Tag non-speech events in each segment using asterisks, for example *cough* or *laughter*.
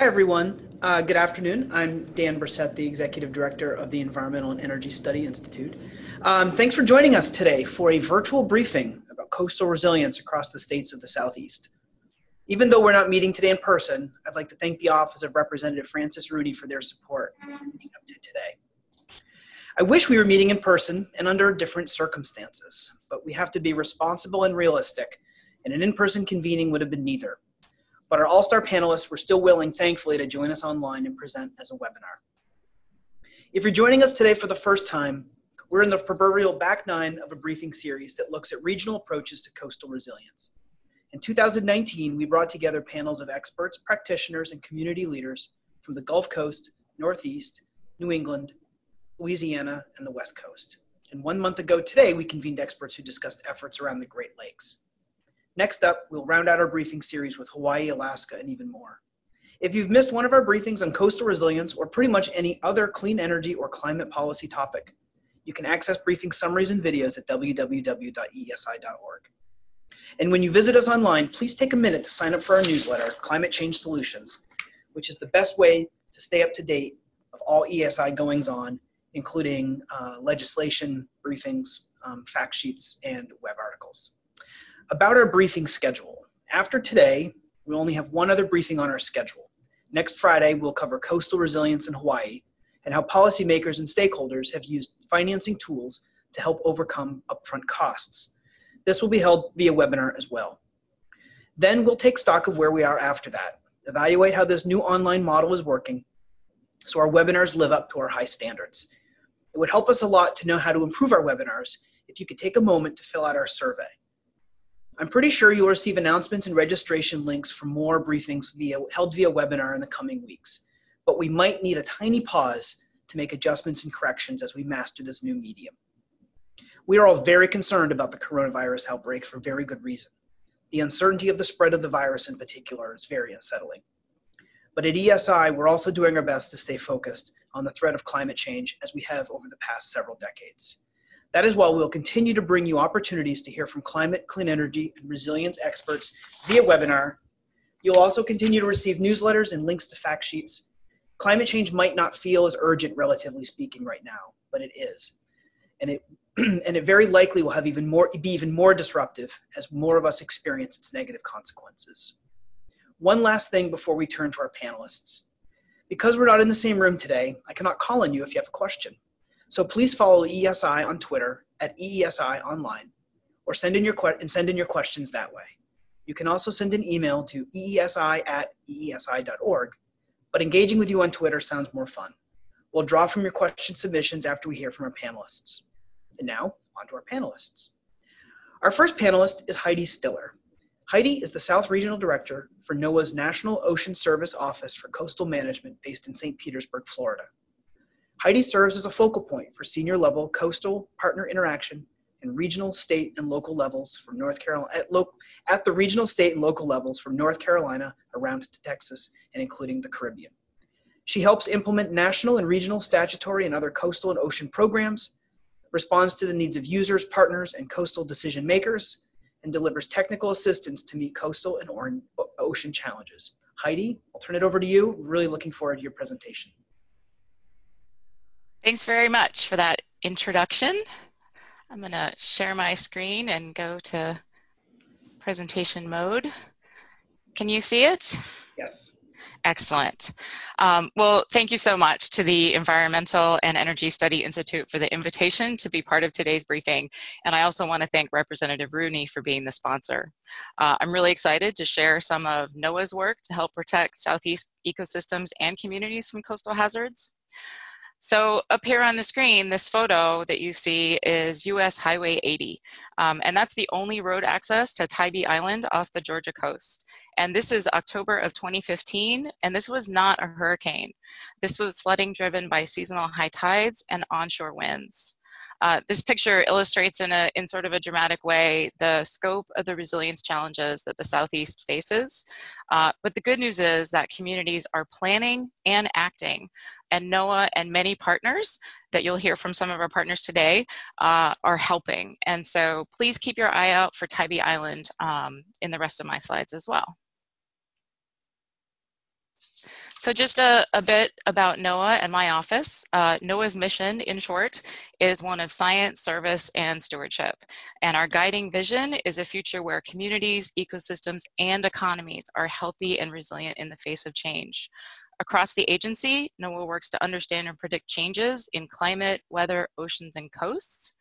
Hi, everyone. Uh, good afternoon. I'm Dan Bresette, the Executive Director of the Environmental and Energy Study Institute. Um, thanks for joining us today for a virtual briefing about coastal resilience across the states of the Southeast. Even though we're not meeting today in person, I'd like to thank the Office of Representative Francis Rooney for their support up today. I wish we were meeting in person and under different circumstances, but we have to be responsible and realistic, and an in-person convening would have been neither but our all-star panelists were still willing, thankfully, to join us online and present as a webinar. If you're joining us today for the first time, we're in the proverbial back nine of a briefing series that looks at regional approaches to coastal resilience. In 2019, we brought together panels of experts, practitioners, and community leaders from the Gulf Coast, Northeast, New England, Louisiana, and the West Coast. And one month ago today, we convened experts who discussed efforts around the Great Lakes. Next up, we'll round out our briefing series with Hawaii, Alaska, and even more. If you've missed one of our briefings on coastal resilience or pretty much any other clean energy or climate policy topic, you can access briefing summaries and videos at www.eesi.org. And when you visit us online, please take a minute to sign up for our newsletter, Climate Change Solutions, which is the best way to stay up to date of all EESI goings on, including uh, legislation, briefings, um, fact sheets, and web articles. About our briefing schedule. After today, we only have one other briefing on our schedule. Next Friday, we'll cover coastal resilience in Hawaii and how policymakers and stakeholders have used financing tools to help overcome upfront costs. This will be held via webinar as well. Then we'll take stock of where we are after that, evaluate how this new online model is working so our webinars live up to our high standards. It would help us a lot to know how to improve our webinars if you could take a moment to fill out our survey. I'm pretty sure you'll receive announcements and registration links for more briefings via, held via webinar in the coming weeks, but we might need a tiny pause to make adjustments and corrections as we master this new medium. We are all very concerned about the coronavirus outbreak for very good reason. The uncertainty of the spread of the virus in particular is very unsettling. But at EESI, we're also doing our best to stay focused on the threat of climate change as we have over the past several decades. That is why we'll continue to bring you opportunities to hear from climate, clean energy, and resilience experts via webinar. You'll also continue to receive newsletters and links to fact sheets. Climate change might not feel as urgent, relatively speaking, right now, but it is. And it, *clears throat* and it very likely will have even more, be even more disruptive as more of us experience its negative consequences. One last thing before we turn to our panelists. Because we're not in the same room today, I cannot call on you if you have a question. So please follow EESI on Twitter at EESI online or send in your que- and send in your questions that way. You can also send an email to eesi at eesi.org, but engaging with you on Twitter sounds more fun. We'll draw from your question submissions after we hear from our panelists. And now, on to our panelists. Our first panelist is Heidi Stiller. Heidi is the South Regional Director for NOAA's National Ocean Service Office for Coastal Management based in St. Petersburg, Florida. Heidi serves as a focal point for senior level coastal partner interaction and regional, state, and local levels from North Carolina at, lo- at the regional, state, and local levels from North Carolina around to Texas and including the Caribbean. She helps implement national and regional statutory and other coastal and ocean programs, responds to the needs of users, partners, and coastal decision makers, and delivers technical assistance to meet coastal and ocean challenges. Heidi, I'll turn it over to you. Really looking forward to your presentation. Thanks very much for that introduction. I'm going to share my screen and go to presentation mode. Can you see it? Yes. Excellent. Um, well, thank you so much to the Environmental and Energy Study Institute for the invitation to be part of today's briefing. And I also want to thank Representative Rooney for being the sponsor. Uh, I'm really excited to share some of NOAA's work to help protect Southeast ecosystems and communities from coastal hazards. So up here on the screen, this photo that you see is US Highway 80. Um, and that's the only road access to Tybee Island off the Georgia coast. And this is October of 2015, and this was not a hurricane. This was flooding driven by seasonal high tides and onshore winds. Uh, this picture illustrates in, a, in sort of a dramatic way the scope of the resilience challenges that the Southeast faces. Uh, but the good news is that communities are planning and acting and NOAA and many partners that you'll hear from some of our partners today uh, are helping. And so please keep your eye out for Tybee Island um, in the rest of my slides as well. So just a, a, bit about NOAA and my office. Uh, NOAA's mission, in short, is one of science, service, and stewardship. And our guiding vision is a future where communities, ecosystems, and economies are healthy and resilient in the face of change. Across the agency, NOAA works to understand and predict changes in climate, weather, oceans, and coasts.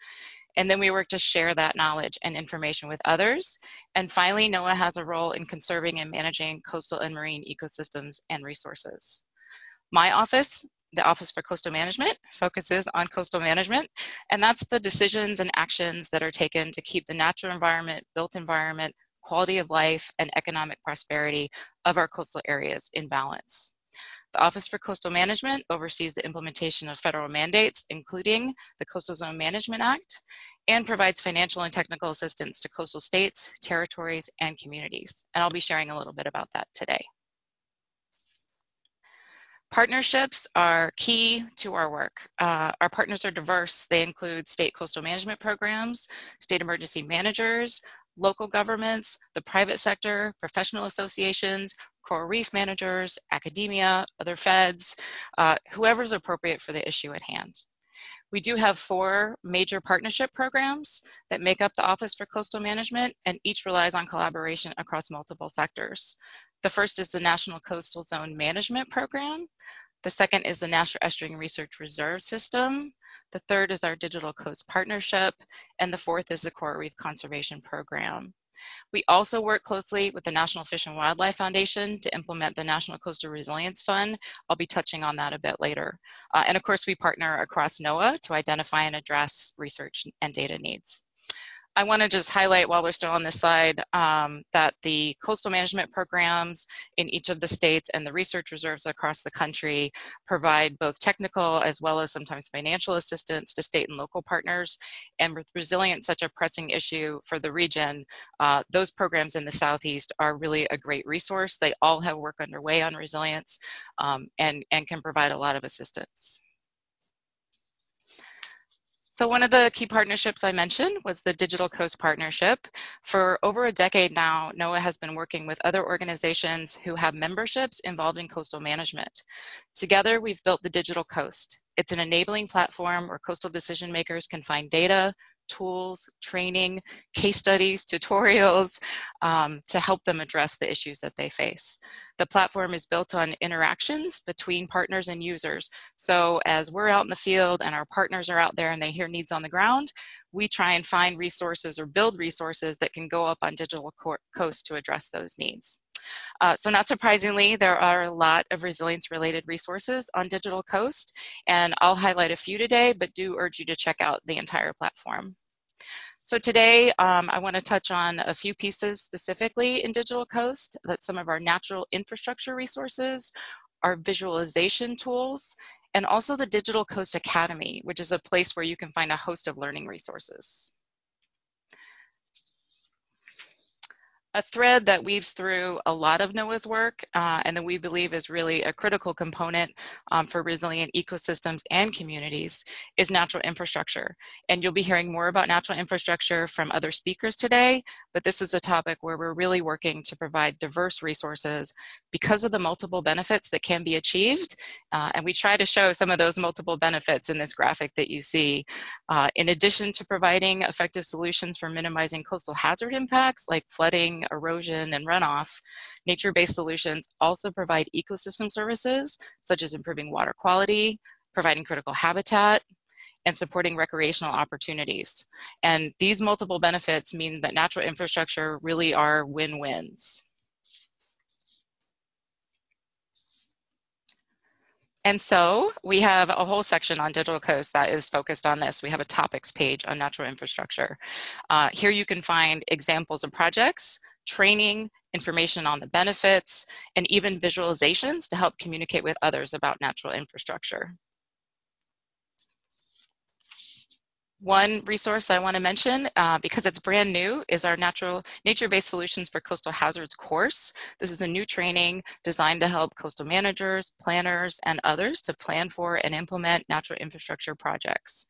And then we work to share that knowledge and information with others. And finally, NOAA has a role in conserving and managing coastal and marine ecosystems and resources. My office, the Office for Coastal Management, focuses on coastal management, and that's the decisions and actions that are taken to keep the natural environment, built environment, quality of life, and economic prosperity of our coastal areas in balance. The Office for Coastal Management oversees the implementation of federal mandates, including the Coastal Zone Management Act, and provides financial and technical assistance to coastal states, territories, and communities. And I'll be sharing a little bit about that today. Partnerships are key to our work. Uh, our partners are diverse. They include state coastal management programs, state emergency managers, local governments, the private sector, professional associations, coral reef managers, academia, other feds, uh, whoever's appropriate for the issue at hand. We do have four major partnership programs that make up the Office for Coastal Management, and each relies on collaboration across multiple sectors. The first is the National Coastal Zone Management Program. The second is the National Estuarine Research Reserve System. The third is our Digital Coast Partnership. And the fourth is the Coral Reef Conservation Program. We also work closely with the National Fish and Wildlife Foundation to implement the National Coastal Resilience Fund. I'll be touching on that a bit later. Uh, and of course, we partner across NOAA to identify and address research and data needs. I want to just highlight while we're still on this slide um, that the coastal management programs in each of the states and the research reserves across the country provide both technical as well as sometimes financial assistance to state and local partners. And with resilience such a pressing issue for the region, uh, those programs in the Southeast are really a great resource. They all have work underway on resilience um, and, and can provide a lot of assistance. So one of the key partnerships I mentioned was the Digital Coast Partnership. For over a decade now, NOAA has been working with other organizations who have memberships involved in coastal management. Together, we've built the Digital Coast. It's an enabling platform where coastal decision makers can find data, tools, training, case studies, *laughs* tutorials um, to help them address the issues that they face. The platform is built on interactions between partners and users. So as we're out in the field and our partners are out there and they hear needs on the ground, we try and find resources or build resources that can go up on Digital Coast to address those needs. Uh, so not surprisingly, there are a lot of resilience-related resources on Digital Coast, and I'll highlight a few today, but do urge you to check out the entire platform. So today, um, I want to touch on a few pieces specifically in Digital Coast, that some of our natural infrastructure resources, our visualization tools, and also the Digital Coast Academy, which is a place where you can find a host of learning resources. A thread that weaves through a lot of NOAA's work uh, and that we believe is really a critical component um, for resilient ecosystems and communities is natural infrastructure. And you'll be hearing more about natural infrastructure from other speakers today, but this is a topic where we're really working to provide diverse resources because of the multiple benefits that can be achieved. Uh, and we try to show some of those multiple benefits in this graphic that you see. Uh, in addition to providing effective solutions for minimizing coastal hazard impacts like flooding, erosion, and runoff, nature-based solutions also provide ecosystem services such as improving water quality, providing critical habitat, and supporting recreational opportunities. And these multiple benefits mean that natural infrastructure really are win-wins. And so we have a whole section on Digital Coast that is focused on this. We have a topics page on natural infrastructure. Uh, here you can find examples of projects training, information on the benefits, and even visualizations to help communicate with others about natural infrastructure. One resource I want to mention, uh, because it's brand new, is our natural nature-based solutions for coastal hazards course. This is a new training designed to help coastal managers, planners, and others to plan for and implement natural infrastructure projects.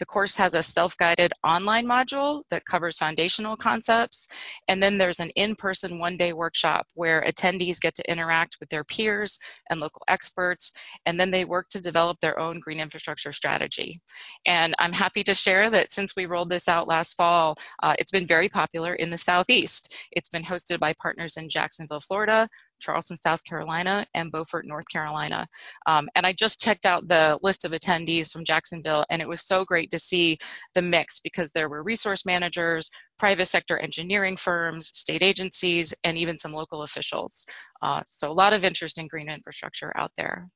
The course has a self-guided online module that covers foundational concepts, and then there's an in-person one-day workshop where attendees get to interact with their peers and local experts, and then they work to develop their own green infrastructure strategy. And I'm happy to share that since we rolled this out last fall, uh, it's been very popular in the Southeast. It's been hosted by partners in Jacksonville, Florida, Charleston, South Carolina, and Beaufort, North Carolina. Um, and I just checked out the list of attendees from Jacksonville, and it was so great to see the mix because there were resource managers, private sector engineering firms, state agencies, and even some local officials. Uh, so a lot of interest in green infrastructure out there.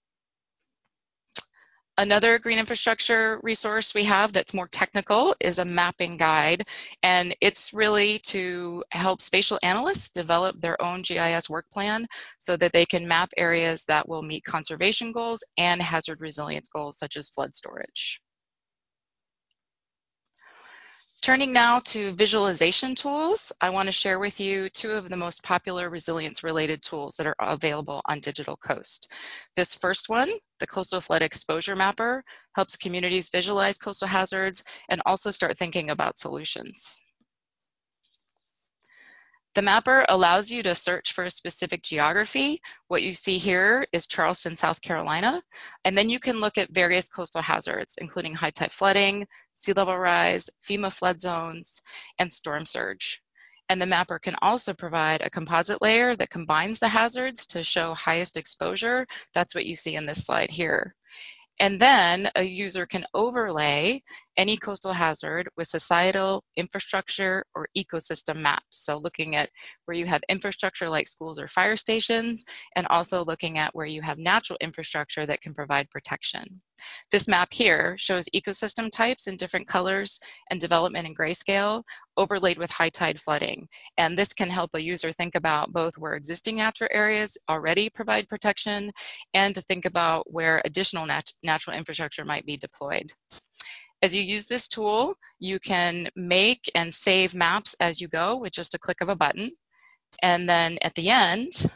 Another green infrastructure resource we have that's more technical is a mapping guide, and it's really to help spatial analysts develop their own GIS work plan so that they can map areas that will meet conservation goals and hazard resilience goals such as flood storage. Turning now to visualization tools, I want to share with you two of the most popular resilience related tools that are available on Digital Coast. This first one, the Coastal Flood Exposure Mapper, helps communities visualize coastal hazards and also start thinking about solutions. The mapper allows you to search for a specific geography. What you see here is Charleston, South Carolina. And then you can look at various coastal hazards, including high tide flooding, sea level rise, FEMA flood zones, and storm surge. And the mapper can also provide a composite layer that combines the hazards to show highest exposure. That's what you see in this slide here. And then a user can overlay any coastal hazard with societal infrastructure or ecosystem maps. So looking at where you have infrastructure like schools or fire stations, and also looking at where you have natural infrastructure that can provide protection. This map here shows ecosystem types in different colors and development in grayscale overlaid with high tide flooding. And this can help a user think about both where existing natural areas already provide protection and to think about where additional nat natural infrastructure might be deployed. As you use this tool, you can make and save maps as you go with just a click of a button. And then at the end,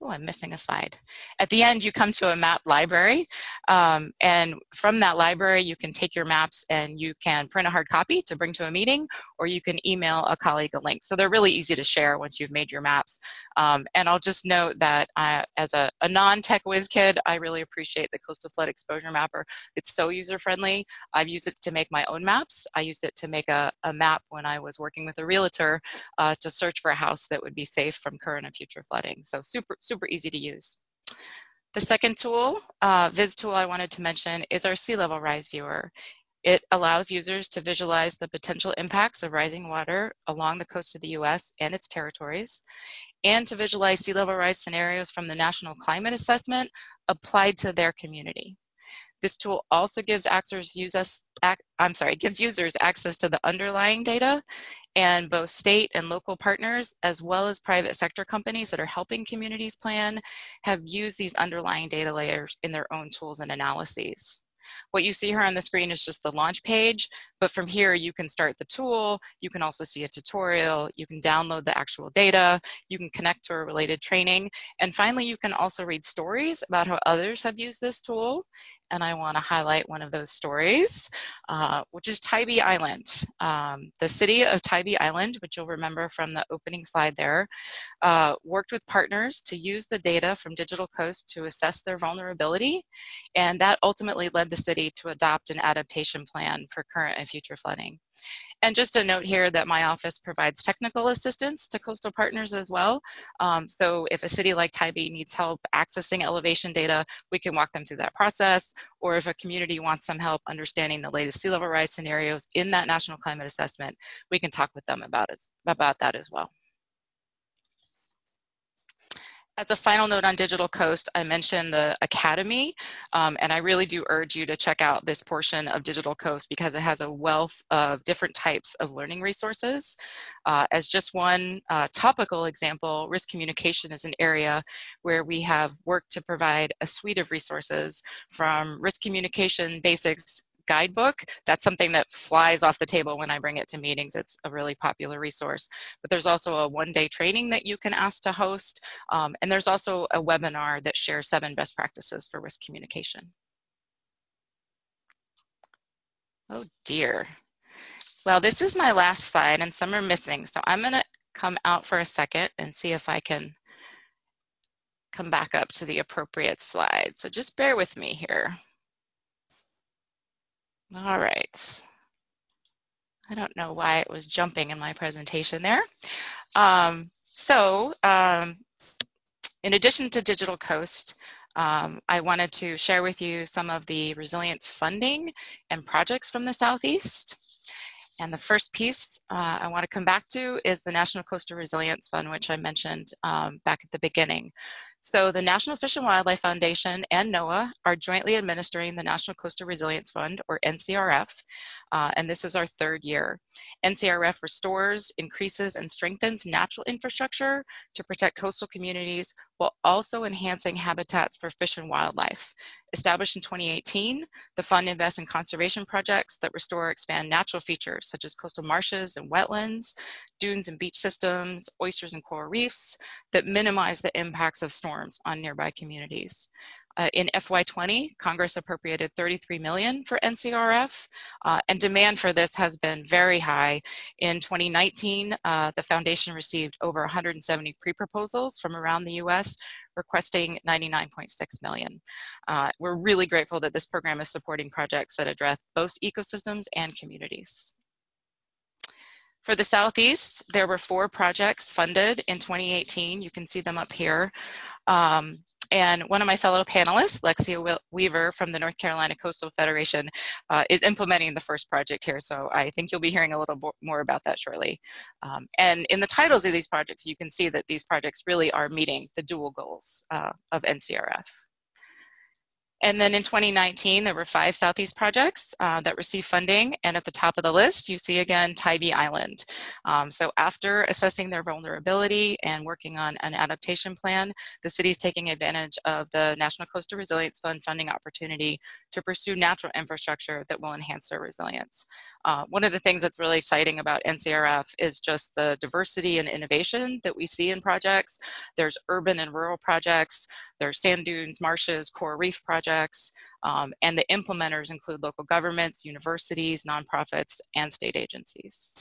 oh, I'm missing a slide. At the end, you come to a map library, um, and from that library, you can take your maps and you can print a hard copy to bring to a meeting, or you can email a colleague a link. So they're really easy to share once you've made your maps. Um, and I'll just note that I, as a, a non-tech whiz kid, I really appreciate the Coastal Flood Exposure Mapper. It's so user-friendly. I've used it to make my own maps. I used it to make a, a map when I was working with a realtor uh, to search for a house that would be safe from current and future flooding. So super, super easy to use. The second tool, uh, Viz tool I wanted to mention is our sea level rise viewer. It allows users to visualize the potential impacts of rising water along the coast of the US and its territories, and to visualize sea level rise scenarios from the National Climate Assessment applied to their community. This tool also gives actors use us, I'm sorry, gives users access to the underlying data and both state and local partners, as well as private sector companies that are helping communities plan, have used these underlying data layers in their own tools and analyses. What you see here on the screen is just the launch page, but from here you can start the tool, you can also see a tutorial, you can download the actual data, you can connect to a related training, and finally you can also read stories about how others have used this tool. And I want to highlight one of those stories, uh, which is Tybee Island. Um, the city of Tybee Island, which you'll remember from the opening slide there, uh, worked with partners to use the data from Digital Coast to assess their vulnerability, and that ultimately led the city to adopt an adaptation plan for current and future flooding. And just a note here that my office provides technical assistance to coastal partners as well. Um, so if a city like Tybee needs help accessing elevation data, we can walk them through that process. Or if a community wants some help understanding the latest sea level rise scenarios in that national climate assessment, we can talk with them about, it, about that as well. As a final note on Digital Coast, I mentioned the Academy, um, and I really do urge you to check out this portion of Digital Coast because it has a wealth of different types of learning resources. Uh, as just one uh, topical example, risk communication is an area where we have worked to provide a suite of resources from risk communication basics guidebook. That's something that flies off the table when I bring it to meetings. It's a really popular resource. But there's also a one-day training that you can ask to host. Um, and there's also a webinar that shares seven best practices for risk communication. Oh dear. Well, this is my last slide and some are missing. So I'm gonna come out for a second and see if I can come back up to the appropriate slide. So just bear with me here. All right. I don't know why it was jumping in my presentation there. Um, so um, in addition to Digital Coast, um, I wanted to share with you some of the resilience funding and projects from the Southeast. And the first piece uh, I want to come back to is the National Coastal Resilience Fund, which I mentioned um, back at the beginning. So the National Fish and Wildlife Foundation and NOAA are jointly administering the National Coastal Resilience Fund, or NCRF, uh, and this is our third year. NCRF restores, increases, and strengthens natural infrastructure to protect coastal communities while also enhancing habitats for fish and wildlife. Established in 2018, the fund invests in conservation projects that restore or expand natural features such as coastal marshes and wetlands, dunes and beach systems, oysters and coral reefs that minimize the impacts of storm storms on nearby communities. Uh, in FY20, Congress appropriated 33 million for NCRF, uh, and demand for this has been very high. In 2019, uh, the foundation received over 170 pre-proposals from around the U.S. requesting 99.6 million. Uh, we're really grateful that this program is supporting projects that address both ecosystems and communities. For the Southeast, there were four projects funded in 2018. You can see them up here. Um, and one of my fellow panelists, Lexia Weaver from the North Carolina Coastal Federation, uh, is implementing the first project here. So I think you'll be hearing a little more about that shortly. Um, and in the titles of these projects, you can see that these projects really are meeting the dual goals uh, of NCRF. And then in 2019, there were five Southeast projects uh, that received funding. And at the top of the list, you see again Tybee Island. Um, so after assessing their vulnerability and working on an adaptation plan, the city is taking advantage of the National Coastal Resilience Fund funding opportunity to pursue natural infrastructure that will enhance their resilience. Uh, one of the things that's really exciting about NCRF is just the diversity and innovation that we see in projects. There's urban and rural projects, there's sand dunes, marshes, coral reef projects, um, and the implementers include local governments, universities, nonprofits, and state agencies.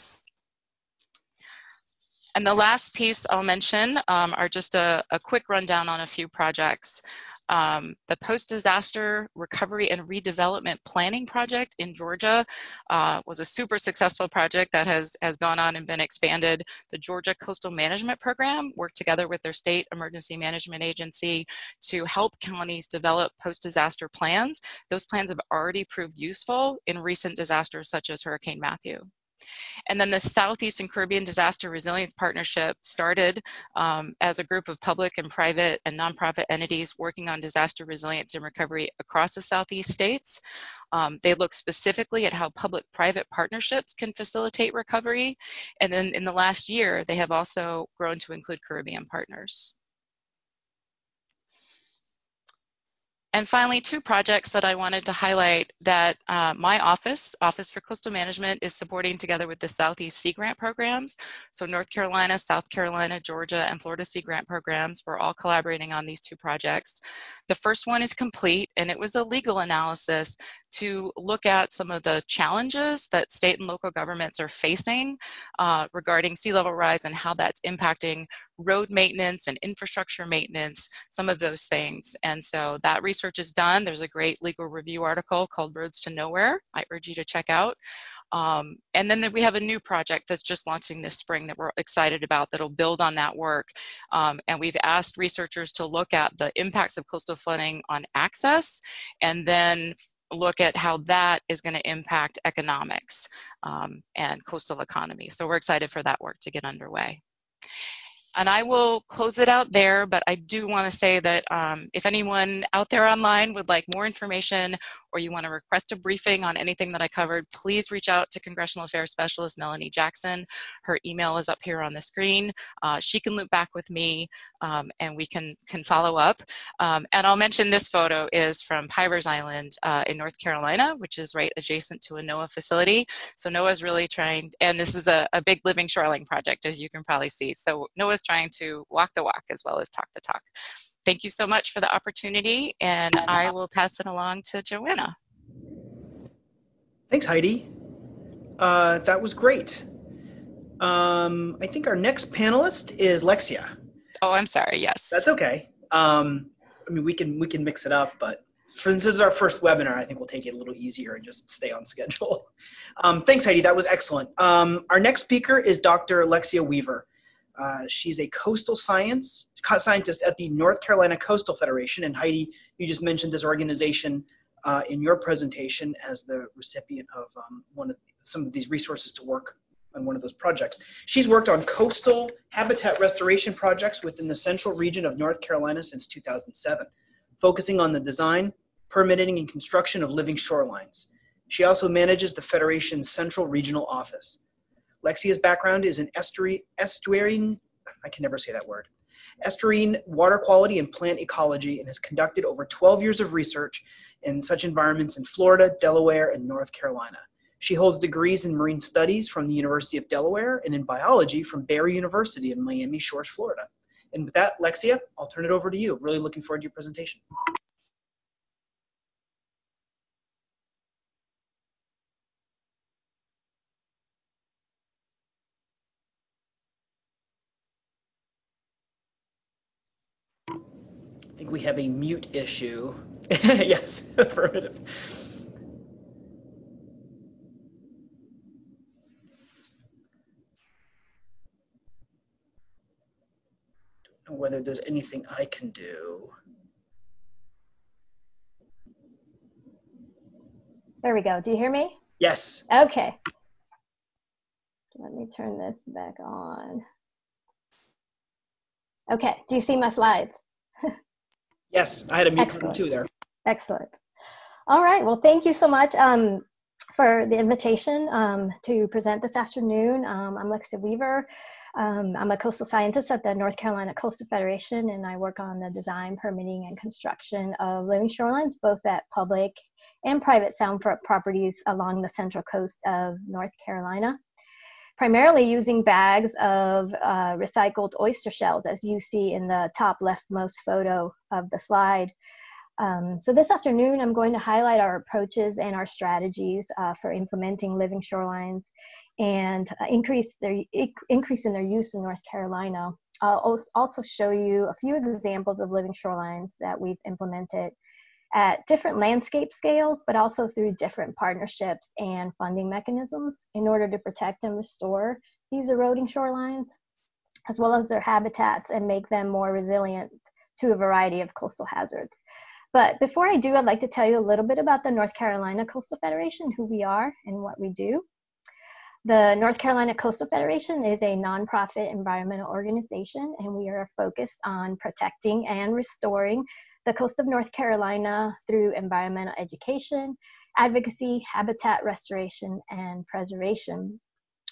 And the last piece I'll mention um, are just a, a, quick rundown on a few projects. Um, the Post-Disaster Recovery and Redevelopment Planning Project in Georgia uh, was a super successful project that has, has gone on and been expanded. The Georgia Coastal Management Program worked together with their state emergency management agency to help counties develop post-disaster plans. Those plans have already proved useful in recent disasters such as Hurricane Matthew. And then the Southeastern Caribbean Disaster Resilience Partnership started um, as a group of public and private and nonprofit entities working on disaster resilience and recovery across the Southeast states. Um, they look specifically at how public-private partnerships can facilitate recovery. And then in the last year, they have also grown to include Caribbean partners. And finally, two projects that I wanted to highlight that uh, my office, Office for Coastal Management, is supporting together with the Southeast Sea Grant programs. So North Carolina, South Carolina, Georgia, and Florida Sea Grant programs, we're all collaborating on these two projects. The first one is complete, and it was a legal analysis to look at some of the challenges that state and local governments are facing uh, regarding sea level rise and how that's impacting road maintenance and infrastructure maintenance, some of those things. And so that research is done. There's a great legal review article called Roads to Nowhere. I urge you to check out. Um, and then we have a new project that's just launching this spring that we're excited about that'll build on that work. Um, and we've asked researchers to look at the impacts of coastal flooding on access and then look at how that is going to impact economics um, and coastal economy. So we're excited for that work to get underway. And I will close it out there, but I do want to say that um, if anyone out there online would like more information or you want to request a briefing on anything that I covered, please reach out to Congressional Affairs Specialist Melanie Jackson. Her email is up here on the screen. Uh, she can loop back with me um, and we can, can follow up. Um, and I'll mention this photo is from Pivers Island uh, in North Carolina, which is right adjacent to a NOAA facility. So NOAA's really trying, and this is a, a big living shoreline project, as you can probably see. So NOAA's trying to walk the walk as well as talk the talk. Thank you so much for the opportunity, and I will pass it along to Joanna. Thanks, Heidi. Uh, that was great. Um, I think our next panelist is Lexia. Oh, I'm sorry. Yes. That's okay. Um, I mean, we can we can mix it up, but for this is our first webinar, I think we'll take it a little easier and just stay on schedule. *laughs* Um, thanks, Heidi. That was excellent. Um, our next speaker is Dr. Lexia Weaver. Uh, she's a coastal science scientist at the North Carolina Coastal Federation. And Heidi, you just mentioned this organization uh, in your presentation as the recipient of um, one of some of these resources to work on one of those projects. She's worked on coastal habitat restoration projects within the central region of North Carolina since 2007, focusing on the design, permitting, and construction of living shorelines. She also manages the Federation's central regional office. Lexia's background is in estuary, estuarine, I can never say that word, estuarine water quality and plant ecology and has conducted over 12 years of research in such environments in Florida, Delaware, and North Carolina. She holds degrees in marine studies from the University of Delaware and in biology from Barry University in Miami Shores, Florida. And with that, Lexia, I'll turn it over to you. Really looking forward to your presentation. Have a mute issue. *laughs* yes, *laughs* affirmative. Don't know whether there's anything I can do. There we go. Do you hear me? Yes. Okay. Let me turn this back on. Okay, do you see my slides? Yes, I had a mute too there. Excellent. All right. Well, thank you so much um, for the invitation um, to present this afternoon. Um, I'm Lexia Weaver. Um, I'm a coastal scientist at the North Carolina Coastal Federation, and I work on the design, permitting, and construction of living shorelines, both at public and private sound properties along the central coast of North Carolina primarily using bags of uh, recycled oyster shells, as you see in the top leftmost photo of the slide. Um, so this afternoon, I'm going to highlight our approaches and our strategies uh, for implementing living shorelines and uh, increase their increase in their use in North Carolina. I'll also show you a few examples of living shorelines that we've implemented at different landscape scales, but also through different partnerships and funding mechanisms in order to protect and restore these eroding shorelines, as well as their habitats and make them more resilient to a variety of coastal hazards. But before I do, I'd like to tell you a little bit about the North Carolina Coastal Federation, who we are and what we do. The North Carolina Coastal Federation is a nonprofit environmental organization, and we are focused on protecting and restoring the coast of North Carolina through environmental education, advocacy, habitat restoration, and preservation.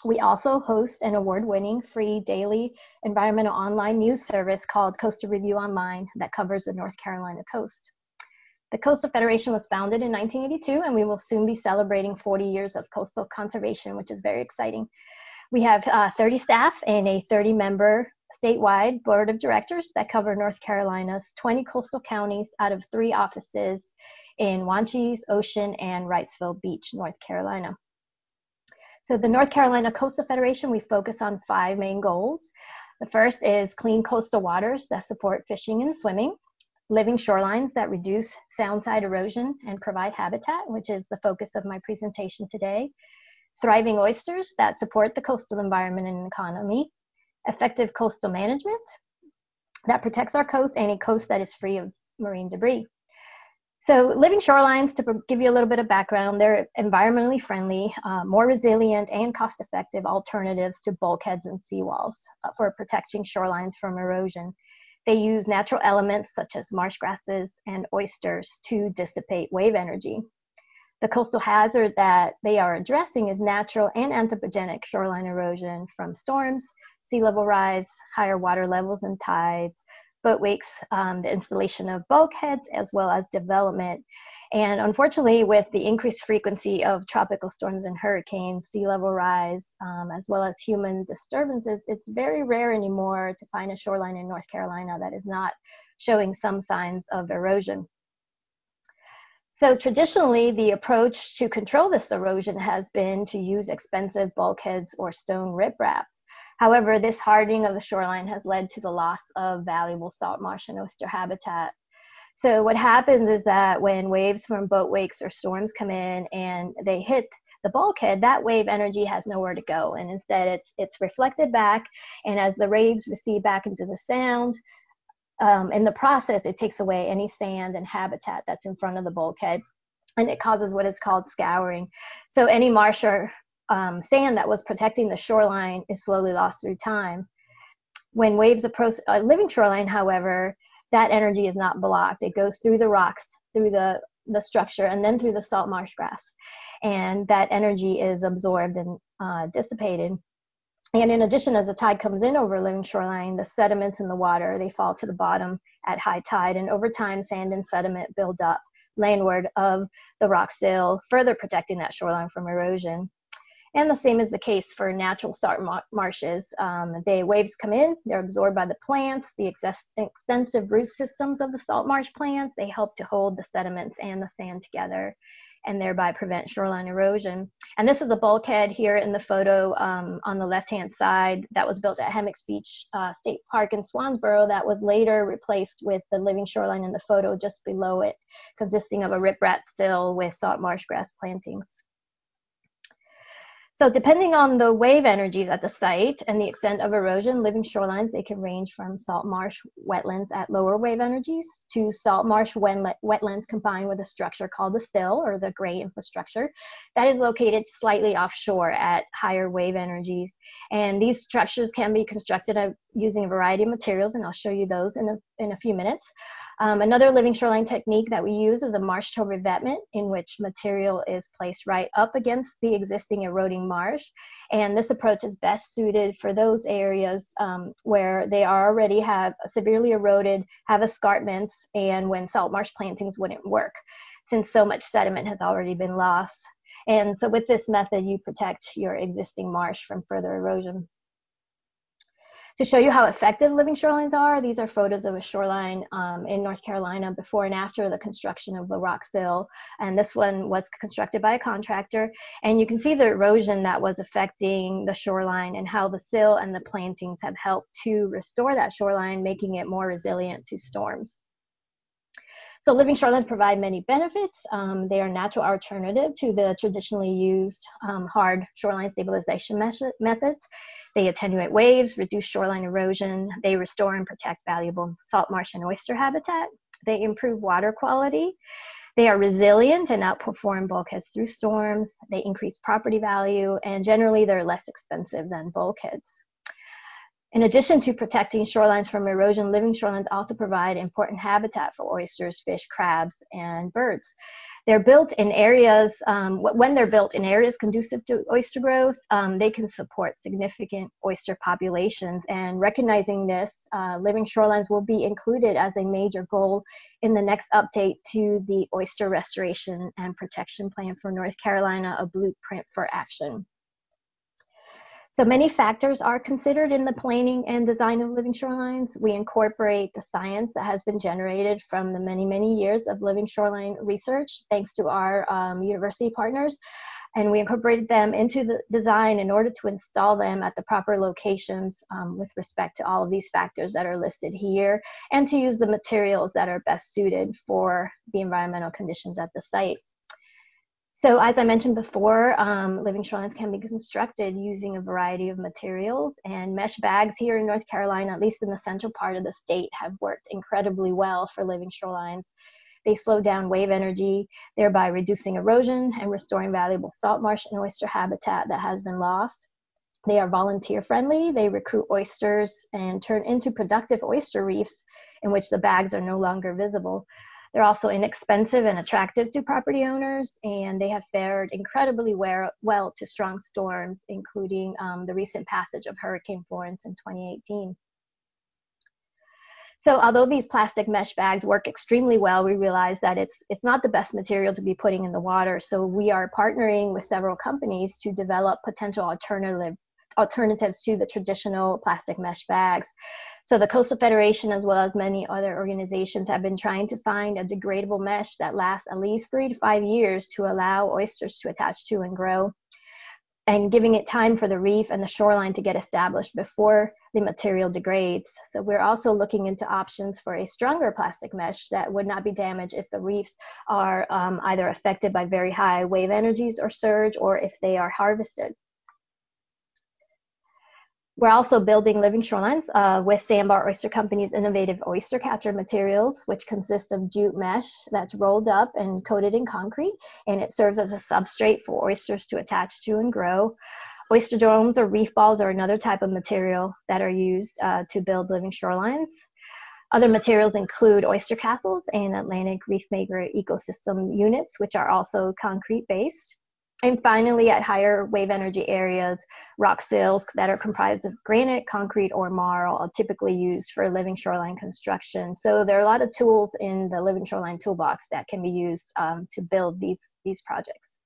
We also host an award winning free daily environmental online news service called Coastal Review Online that covers the North Carolina coast. The Coastal Federation was founded in 1982, and we will soon be celebrating 40 years of coastal conservation, which is very exciting. We have uh, 30 staff and a 30 member statewide board of directors that cover North Carolina's 20 coastal counties out of three offices in Wanchese, Ocean, and Wrightsville Beach, North Carolina. So the North Carolina Coastal Federation, we focus on five main goals. The first is clean coastal waters that support fishing and swimming, living shorelines that reduce soundside erosion and provide habitat, which is the focus of my presentation today, thriving oysters that support the coastal environment and economy, effective coastal management that protects our coast and a coast that is free of marine debris. So living shorelines, to give you a little bit of background, they're environmentally friendly, uh, more resilient and cost-effective alternatives to bulkheads and seawalls uh, for protecting shorelines from erosion. They use natural elements such as marsh grasses and oysters to dissipate wave energy. The coastal hazard that they are addressing is natural and anthropogenic shoreline erosion from storms, sea level rise, higher water levels and tides, boat wakes, um, the installation of bulkheads, as well as development. And unfortunately, with the increased frequency of tropical storms and hurricanes, sea level rise, um, as well as human disturbances, it's very rare anymore to find a shoreline in North Carolina that is not showing some signs of erosion. So traditionally, the approach to control this erosion has been to use expensive bulkheads or stone ripraps. However, this hardening of the shoreline has led to the loss of valuable salt marsh and oyster habitat. So what happens is that when waves from boat wakes or storms come in and they hit the bulkhead, that wave energy has nowhere to go. And instead it's, it's reflected back. And as the waves recede back into the sound, um, in the process, it takes away any sand and habitat that's in front of the bulkhead. And it causes what is called scouring. So any marsh or um, sand that was protecting the shoreline is slowly lost through time. When waves approach a living shoreline, however, that energy is not blocked. It goes through the rocks, through the, the structure, and then through the salt marsh grass. And that energy is absorbed and uh, dissipated. And in addition, as the tide comes in over a living shoreline, the sediments in the water, they fall to the bottom at high tide. And over time, sand and sediment build up landward of the rock sill, further protecting that shoreline from erosion. And the same is the case for natural salt marshes. Um, the waves come in, they're absorbed by the plants, the ex extensive root systems of the salt marsh plants. They help to hold the sediments and the sand together and thereby prevent shoreline erosion. And this is a bulkhead here in the photo um, on the left-hand side that was built at Hammocks Beach uh, State Park in Swansboro that was later replaced with the living shoreline in the photo just below it, consisting of a riprap sill with salt marsh grass plantings. So depending on the wave energies at the site and the extent of erosion, living shorelines, they can range from salt marsh wetlands at lower wave energies to salt marsh wetlands combined with a structure called the sill or the gray infrastructure that is located slightly offshore at higher wave energies. And these structures can be constructed using a variety of materials and I'll show you those in a, in a few minutes. Um, another living shoreline technique that we use is a marsh till revetment in which material is placed right up against the existing eroding marsh. And this approach is best suited for those areas um, where they already have severely eroded, have escarpments, and when salt marsh plantings wouldn't work since so much sediment has already been lost. And so with this method, you protect your existing marsh from further erosion. To show you how effective living shorelines are, these are photos of a shoreline um, in North Carolina before and after the construction of the rock sill. And this one was constructed by a contractor. And you can see the erosion that was affecting the shoreline and how the sill and the plantings have helped to restore that shoreline, making it more resilient to storms. So living shorelines provide many benefits. Um, they are a natural alternative to the traditionally used um, hard shoreline stabilization methods. They attenuate waves, reduce shoreline erosion, they restore and protect valuable salt marsh and oyster habitat, they improve water quality, they are resilient and outperform bulkheads through storms, they increase property value, and generally they're less expensive than bulkheads. In addition to protecting shorelines from erosion, living shorelines also provide important habitat for oysters, fish, crabs, and birds. They're built in areas, um, when they're built in areas conducive to oyster growth, um, they can support significant oyster populations. And recognizing this, uh, living shorelines will be included as a major goal in the next update to the Oyster Restoration and Protection Plan for North Carolina, a blueprint for action. So many factors are considered in the planning and design of living shorelines. We incorporate the science that has been generated from the many, many years of living shoreline research, thanks to our um, university partners. And we incorporated them into the design in order to install them at the proper locations um, with respect to all of these factors that are listed here, and to use the materials that are best suited for the environmental conditions at the site. So as I mentioned before, um, living shorelines can be constructed using a variety of materials and mesh bags here in North Carolina, at least in the central part of the state, have worked incredibly well for living shorelines. They slow down wave energy, thereby reducing erosion and restoring valuable salt marsh and oyster habitat that has been lost. They are volunteer friendly. They recruit oysters and turn into productive oyster reefs in which the bags are no longer visible. They're also inexpensive and attractive to property owners, and they have fared incredibly well to strong storms, including um, the recent passage of Hurricane Florence in 2018. So although these plastic mesh bags work extremely well, we realize that it's it's not the best material to be putting in the water. So we are partnering with several companies to develop potential alternative alternatives to the traditional plastic mesh bags. So the Coastal Federation, as well as many other organizations, have been trying to find a degradable mesh that lasts at least three to five years to allow oysters to attach to and grow, and giving it time for the reef and the shoreline to get established before the material degrades. So we're also looking into options for a stronger plastic mesh that would not be damaged if the reefs are um, either affected by very high wave energies or surge, or if they are harvested. We're also building living shorelines uh, with Sandbar Oyster Company's innovative oyster catcher materials, which consist of jute mesh that's rolled up and coated in concrete, and it serves as a substrate for oysters to attach to and grow. Oyster domes or reef balls are another type of material that are used uh, to build living shorelines. Other materials include oyster castles and Atlantic Reef Maker ecosystem units, which are also concrete based. And finally, at higher wave energy areas, rock sills that are comprised of granite, concrete, or marl are typically used for living shoreline construction. So there are a lot of tools in the living shoreline toolbox that can be used um, to build these, these projects.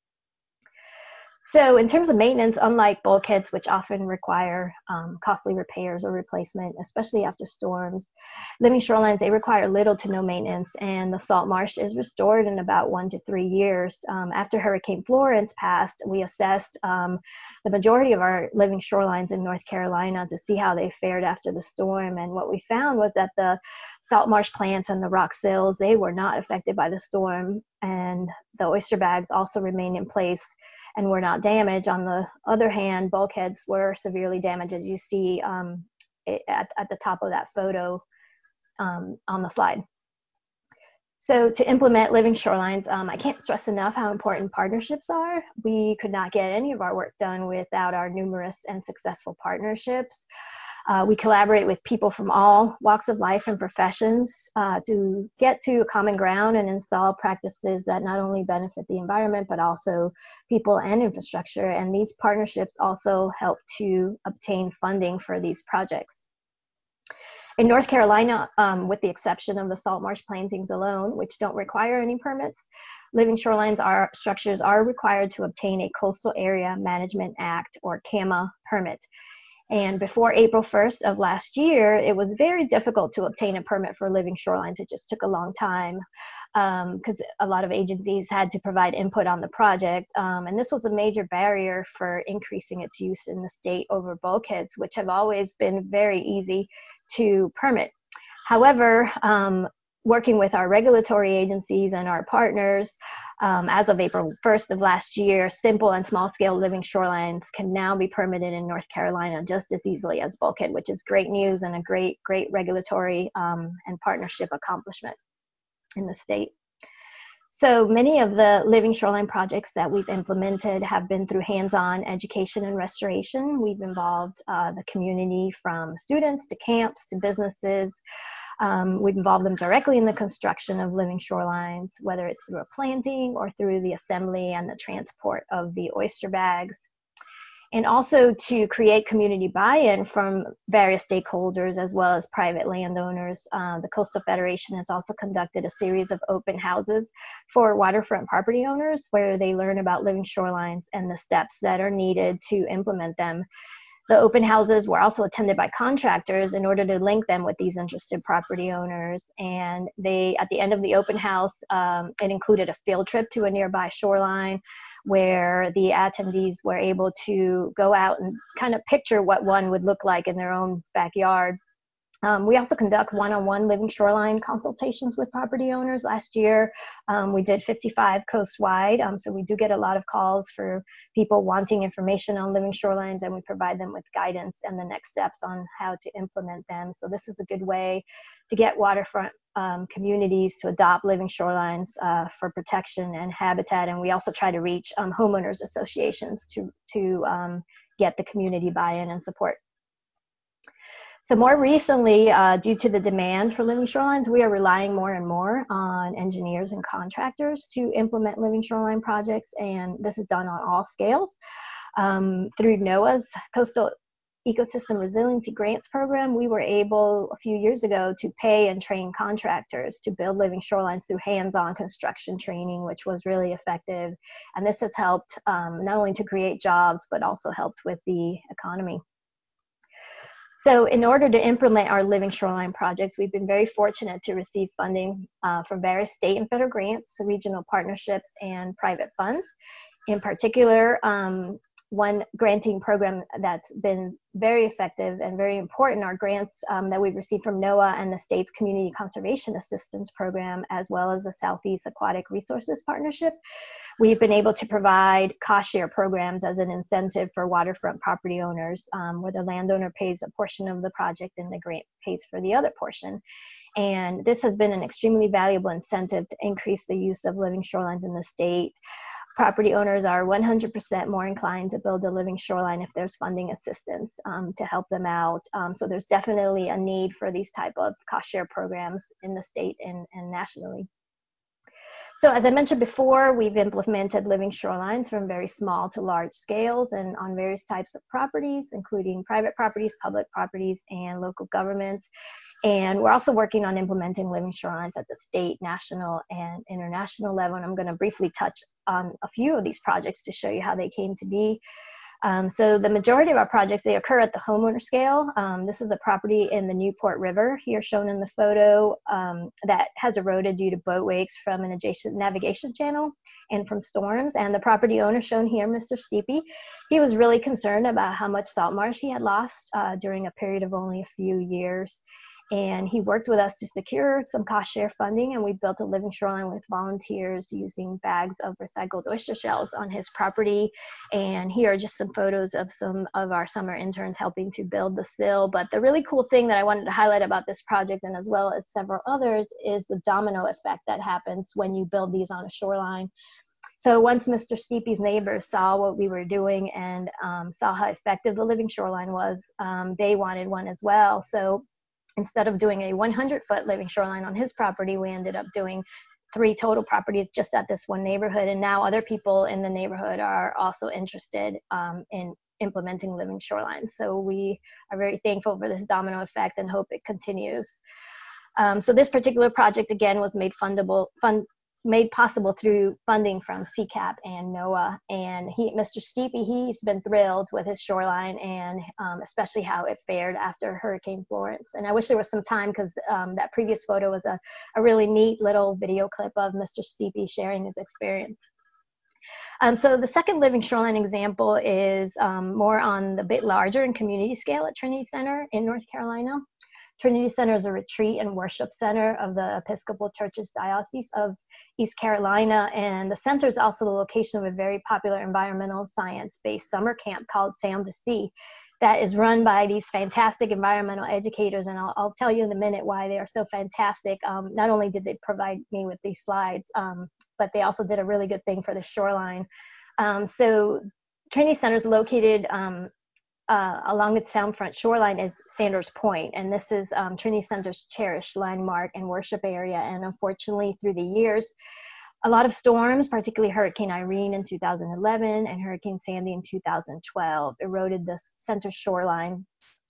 So in terms of maintenance, unlike bulkheads, which often require um, costly repairs or replacement, especially after storms, living shorelines, they require little to no maintenance and the salt marsh is restored in about one to three years. Um, after Hurricane Florence passed, we assessed um, the majority of our living shorelines in North Carolina to see how they fared after the storm. And what we found was that the salt marsh plants and the rock sills, they were not affected by the storm and the oyster bags also remained in place and were not damaged. On the other hand, bulkheads were severely damaged, as you see um, at, at the top of that photo um, on the slide. So to implement living shorelines, um, I can't stress enough how important partnerships are. We could not get any of our work done without our numerous and successful partnerships. Uh, we collaborate with people from all walks of life and professions uh, to get to a common ground and install practices that not only benefit the environment but also people and infrastructure. And these partnerships also help to obtain funding for these projects. In North Carolina, um, with the exception of the salt marsh plantings alone, which don't require any permits, living shorelines are structures are required to obtain a Coastal Area Management Act or CAMA permit. And before April 1st of last year, it was very difficult to obtain a permit for living shorelines. It just took a long time because um, a lot of agencies had to provide input on the project. Um, and this was a major barrier for increasing its use in the state over bulkheads, which have always been very easy to permit. However, um, working with our regulatory agencies and our partners, um, as of April 1st of last year, simple and small scale living shorelines can now be permitted in North Carolina just as easily as bulkhead, which is great news and a great, great regulatory um, and partnership accomplishment in the state. So many of the living shoreline projects that we've implemented have been through hands-on education and restoration. We've involved uh, the community from students to camps to businesses, um, We involve them directly in the construction of living shorelines, whether it's through a planting or through the assembly and the transport of the oyster bags. And also to create community buy-in from various stakeholders as well as private landowners. Uh, the Coastal Federation has also conducted a series of open houses for waterfront property owners where they learn about living shorelines and the steps that are needed to implement them the open houses were also attended by contractors in order to link them with these interested property owners. And they, at the end of the open house, um, it included a field trip to a nearby shoreline where the attendees were able to go out and kind of picture what one would look like in their own backyard. Um, we also conduct one-on-one living shoreline consultations with property owners. Last year, um, we did 55 coast-wide, um, so we do get a lot of calls for people wanting information on living shorelines, and we provide them with guidance and the next steps on how to implement them. So this is a good way to get waterfront um, communities to adopt living shorelines uh, for protection and habitat. And we also try to reach um, homeowners associations to, to um, get the community buy-in and support. So more recently, uh, due to the demand for living shorelines, we are relying more and more on engineers and contractors to implement living shoreline projects, and this is done on all scales. Um, through NOAA's Coastal Ecosystem Resiliency Grants Program, we were able a few years ago to pay and train contractors to build living shorelines through hands-on construction training, which was really effective. And this has helped um, not only to create jobs, but also helped with the economy. So in order to implement our living shoreline projects, we've been very fortunate to receive funding uh, from various state and federal grants, regional partnerships, and private funds. In particular, um, one granting program that's been very effective and very important are grants um, that we've received from NOAA and the state's Community Conservation Assistance Program, as well as the Southeast Aquatic Resources Partnership. We've been able to provide cost share programs as an incentive for waterfront property owners, um, where the landowner pays a portion of the project and the grant pays for the other portion. And this has been an extremely valuable incentive to increase the use of living shorelines in the state property owners are 100% more inclined to build a living shoreline if there's funding assistance um, to help them out. Um, so there's definitely a need for these type of cost share programs in the state and, and nationally. So as I mentioned before, we've implemented living shorelines from very small to large scales and on various types of properties, including private properties, public properties, and local governments. And we're also working on implementing living shorelines at the state, national, and international level. And I'm going to briefly touch on a few of these projects to show you how they came to be. Um, so the majority of our projects, they occur at the homeowner scale. Um, this is a property in the Newport River here shown in the photo um, that has eroded due to boat wakes from an adjacent navigation channel and from storms. And the property owner shown here, Mr. Steepy, he was really concerned about how much salt marsh he had lost uh, during a period of only a few years and he worked with us to secure some cost share funding and we built a living shoreline with volunteers using bags of recycled oyster shells on his property and here are just some photos of some of our summer interns helping to build the sill but the really cool thing that i wanted to highlight about this project and as well as several others is the domino effect that happens when you build these on a shoreline so once Mr. Steepy's neighbors saw what we were doing and um, saw how effective the living shoreline was, um, they wanted one as well. So instead of doing a 100 foot living shoreline on his property, we ended up doing three total properties just at this one neighborhood. And now other people in the neighborhood are also interested um, in implementing living shorelines. So we are very thankful for this domino effect and hope it continues. Um, so this particular project again was made fundable, fund, made possible through funding from CCAP and NOAA. And he, Mr. Steepy, he's been thrilled with his shoreline and um, especially how it fared after Hurricane Florence. And I wish there was some time because um, that previous photo was a, a really neat little video clip of Mr. Steepy sharing his experience. Um, so the second living shoreline example is um, more on the bit larger and community scale at Trinity Center in North Carolina. Trinity Center is a retreat and worship center of the Episcopal Church's Diocese of East Carolina, and the center is also the location of a very popular environmental science-based summer camp called Sound to Sea that is run by these fantastic environmental educators, and I'll, I'll tell you in a minute why they are so fantastic. Um, not only did they provide me with these slides, um, but they also did a really good thing for the shoreline. Um, so Trinity Center is located um, uh, along its Soundfront shoreline is Sanders Point, and this is um, Trinity Center's cherished landmark and worship area. And unfortunately, through the years, a lot of storms, particularly Hurricane Irene in 2011 and Hurricane Sandy in 2012, eroded the center shoreline.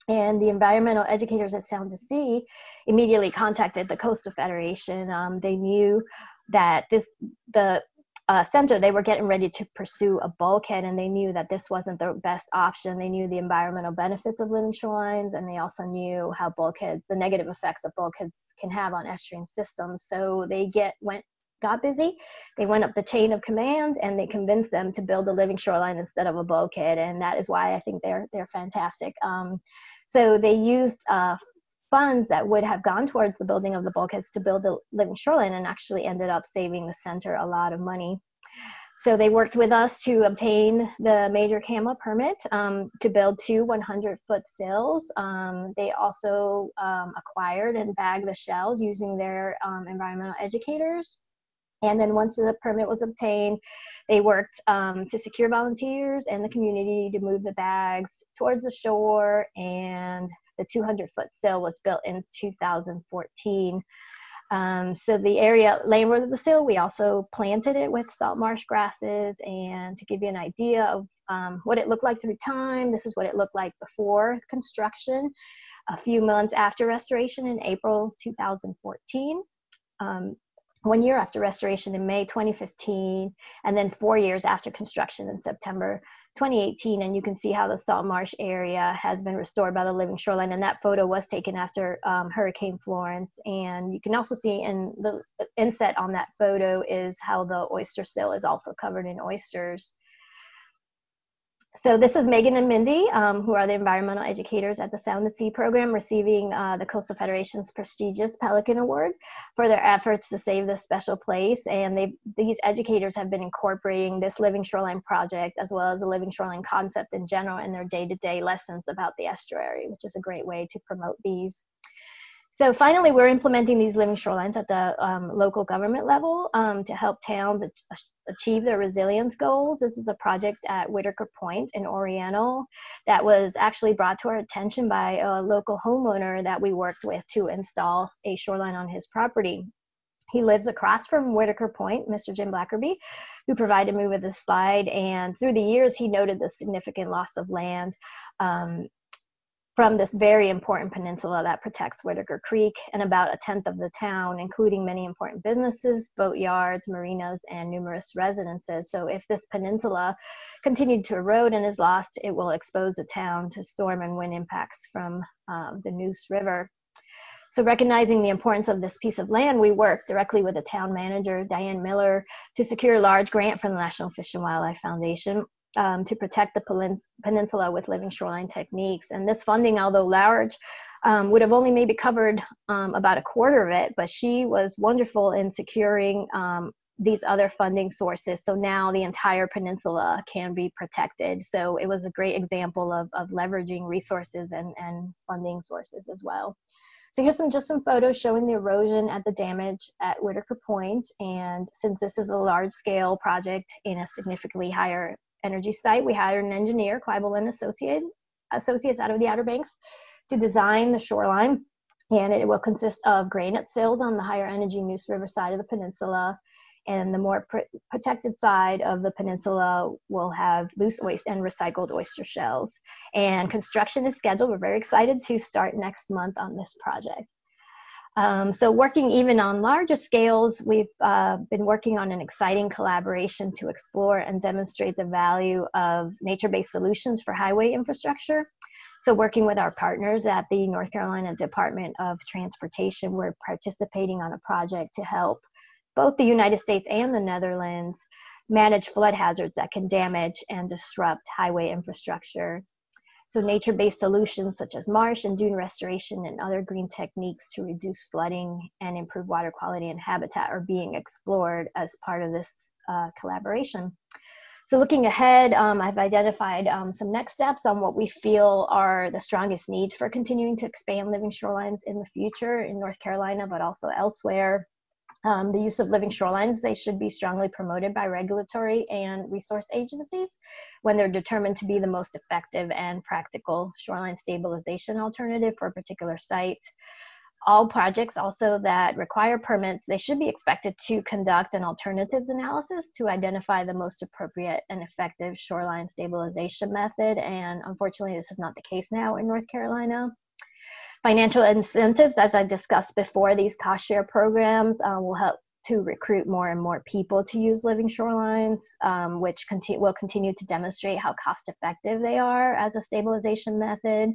And the environmental educators at Sound to Sea immediately contacted the Coastal Federation. Um, they knew that this the uh, center, they were getting ready to pursue a bulkhead and they knew that this wasn't the best option. They knew the environmental benefits of living shorelines and they also knew how bulkheads, the negative effects that bulkheads can have on estuarine systems. So they get went got busy. They went up the chain of command and they convinced them to build a living shoreline instead of a bulkhead. And that is why I think they're they're fantastic. Um, so they used uh, funds that would have gone towards the building of the bulkheads to build the living shoreline and actually ended up saving the center a lot of money. So they worked with us to obtain the major CAMA permit um, to build two 100 foot sills. Um, they also um, acquired and bagged the shells using their um, environmental educators. And then once the permit was obtained, they worked um, to secure volunteers and the community to move the bags towards the shore. And the 200 foot sill was built in 2014. Um, so the area landward of the sill, we also planted it with salt marsh grasses. And to give you an idea of um, what it looked like through time, this is what it looked like before construction. A few months after restoration in April 2014. Um, one year after restoration in May 2015, and then four years after construction in September 2018. And you can see how the salt marsh area has been restored by the living shoreline. And that photo was taken after um, Hurricane Florence. And you can also see in the inset on that photo is how the oyster sill is also covered in oysters so this is Megan and Mindy, um, who are the environmental educators at the Sound to Sea program, receiving uh, the Coastal Federation's prestigious Pelican Award for their efforts to save this special place. And these educators have been incorporating this Living Shoreline project as well as the Living Shoreline concept in general in their day-to-day lessons about the estuary, which is a great way to promote these. So finally, we're implementing these living shorelines at the um, local government level um, to help towns achieve their resilience goals. This is a project at Whitaker Point in Oriental that was actually brought to our attention by a local homeowner that we worked with to install a shoreline on his property. He lives across from Whitaker Point, Mr. Jim Blackerby, who provided me with a slide. And through the years, he noted the significant loss of land um, from this very important peninsula that protects Whitaker Creek and about a tenth of the town, including many important businesses, boatyards, marinas, and numerous residences. So if this peninsula continued to erode and is lost, it will expose the town to storm and wind impacts from um, the Neuse River. So recognizing the importance of this piece of land, we worked directly with the town manager, Diane Miller, to secure a large grant from the National Fish and Wildlife Foundation um, to protect the peninsula with living shoreline techniques. And this funding, although large, um, would have only maybe covered um, about a quarter of it, but she was wonderful in securing um, these other funding sources. So now the entire peninsula can be protected. So it was a great example of, of leveraging resources and, and funding sources as well. So here's some just some photos showing the erosion at the damage at Whitaker Point. And since this is a large scale project in a significantly higher energy site, we hired an engineer, Quible and Associates, Associates out of the Outer Banks, to design the shoreline. And it will consist of granite sills on the higher energy Neuse River side of the peninsula. And the more pr- protected side of the peninsula will have loose oyster and recycled oyster shells. And construction is scheduled. We're very excited to start next month on this project. Um, so working even on larger scales, we've uh, been working on an exciting collaboration to explore and demonstrate the value of nature-based solutions for highway infrastructure. So working with our partners at the North Carolina Department of Transportation, we're participating on a project to help both the United States and the Netherlands manage flood hazards that can damage and disrupt highway infrastructure so nature-based solutions such as marsh and dune restoration and other green techniques to reduce flooding and improve water quality and habitat are being explored as part of this uh, collaboration. So looking ahead, um, I've identified um, some next steps on what we feel are the strongest needs for continuing to expand living shorelines in the future in North Carolina, but also elsewhere. Um, the use of living shorelines, they should be strongly promoted by regulatory and resource agencies when they're determined to be the most effective and practical shoreline stabilization alternative for a particular site. All projects also that require permits, they should be expected to conduct an alternatives analysis to identify the most appropriate and effective shoreline stabilization method. And unfortunately, this is not the case now in North Carolina. Financial incentives, as I discussed before, these cost share programs uh, will help to recruit more and more people to use living shorelines, um, which conti- will continue to demonstrate how cost effective they are as a stabilization method.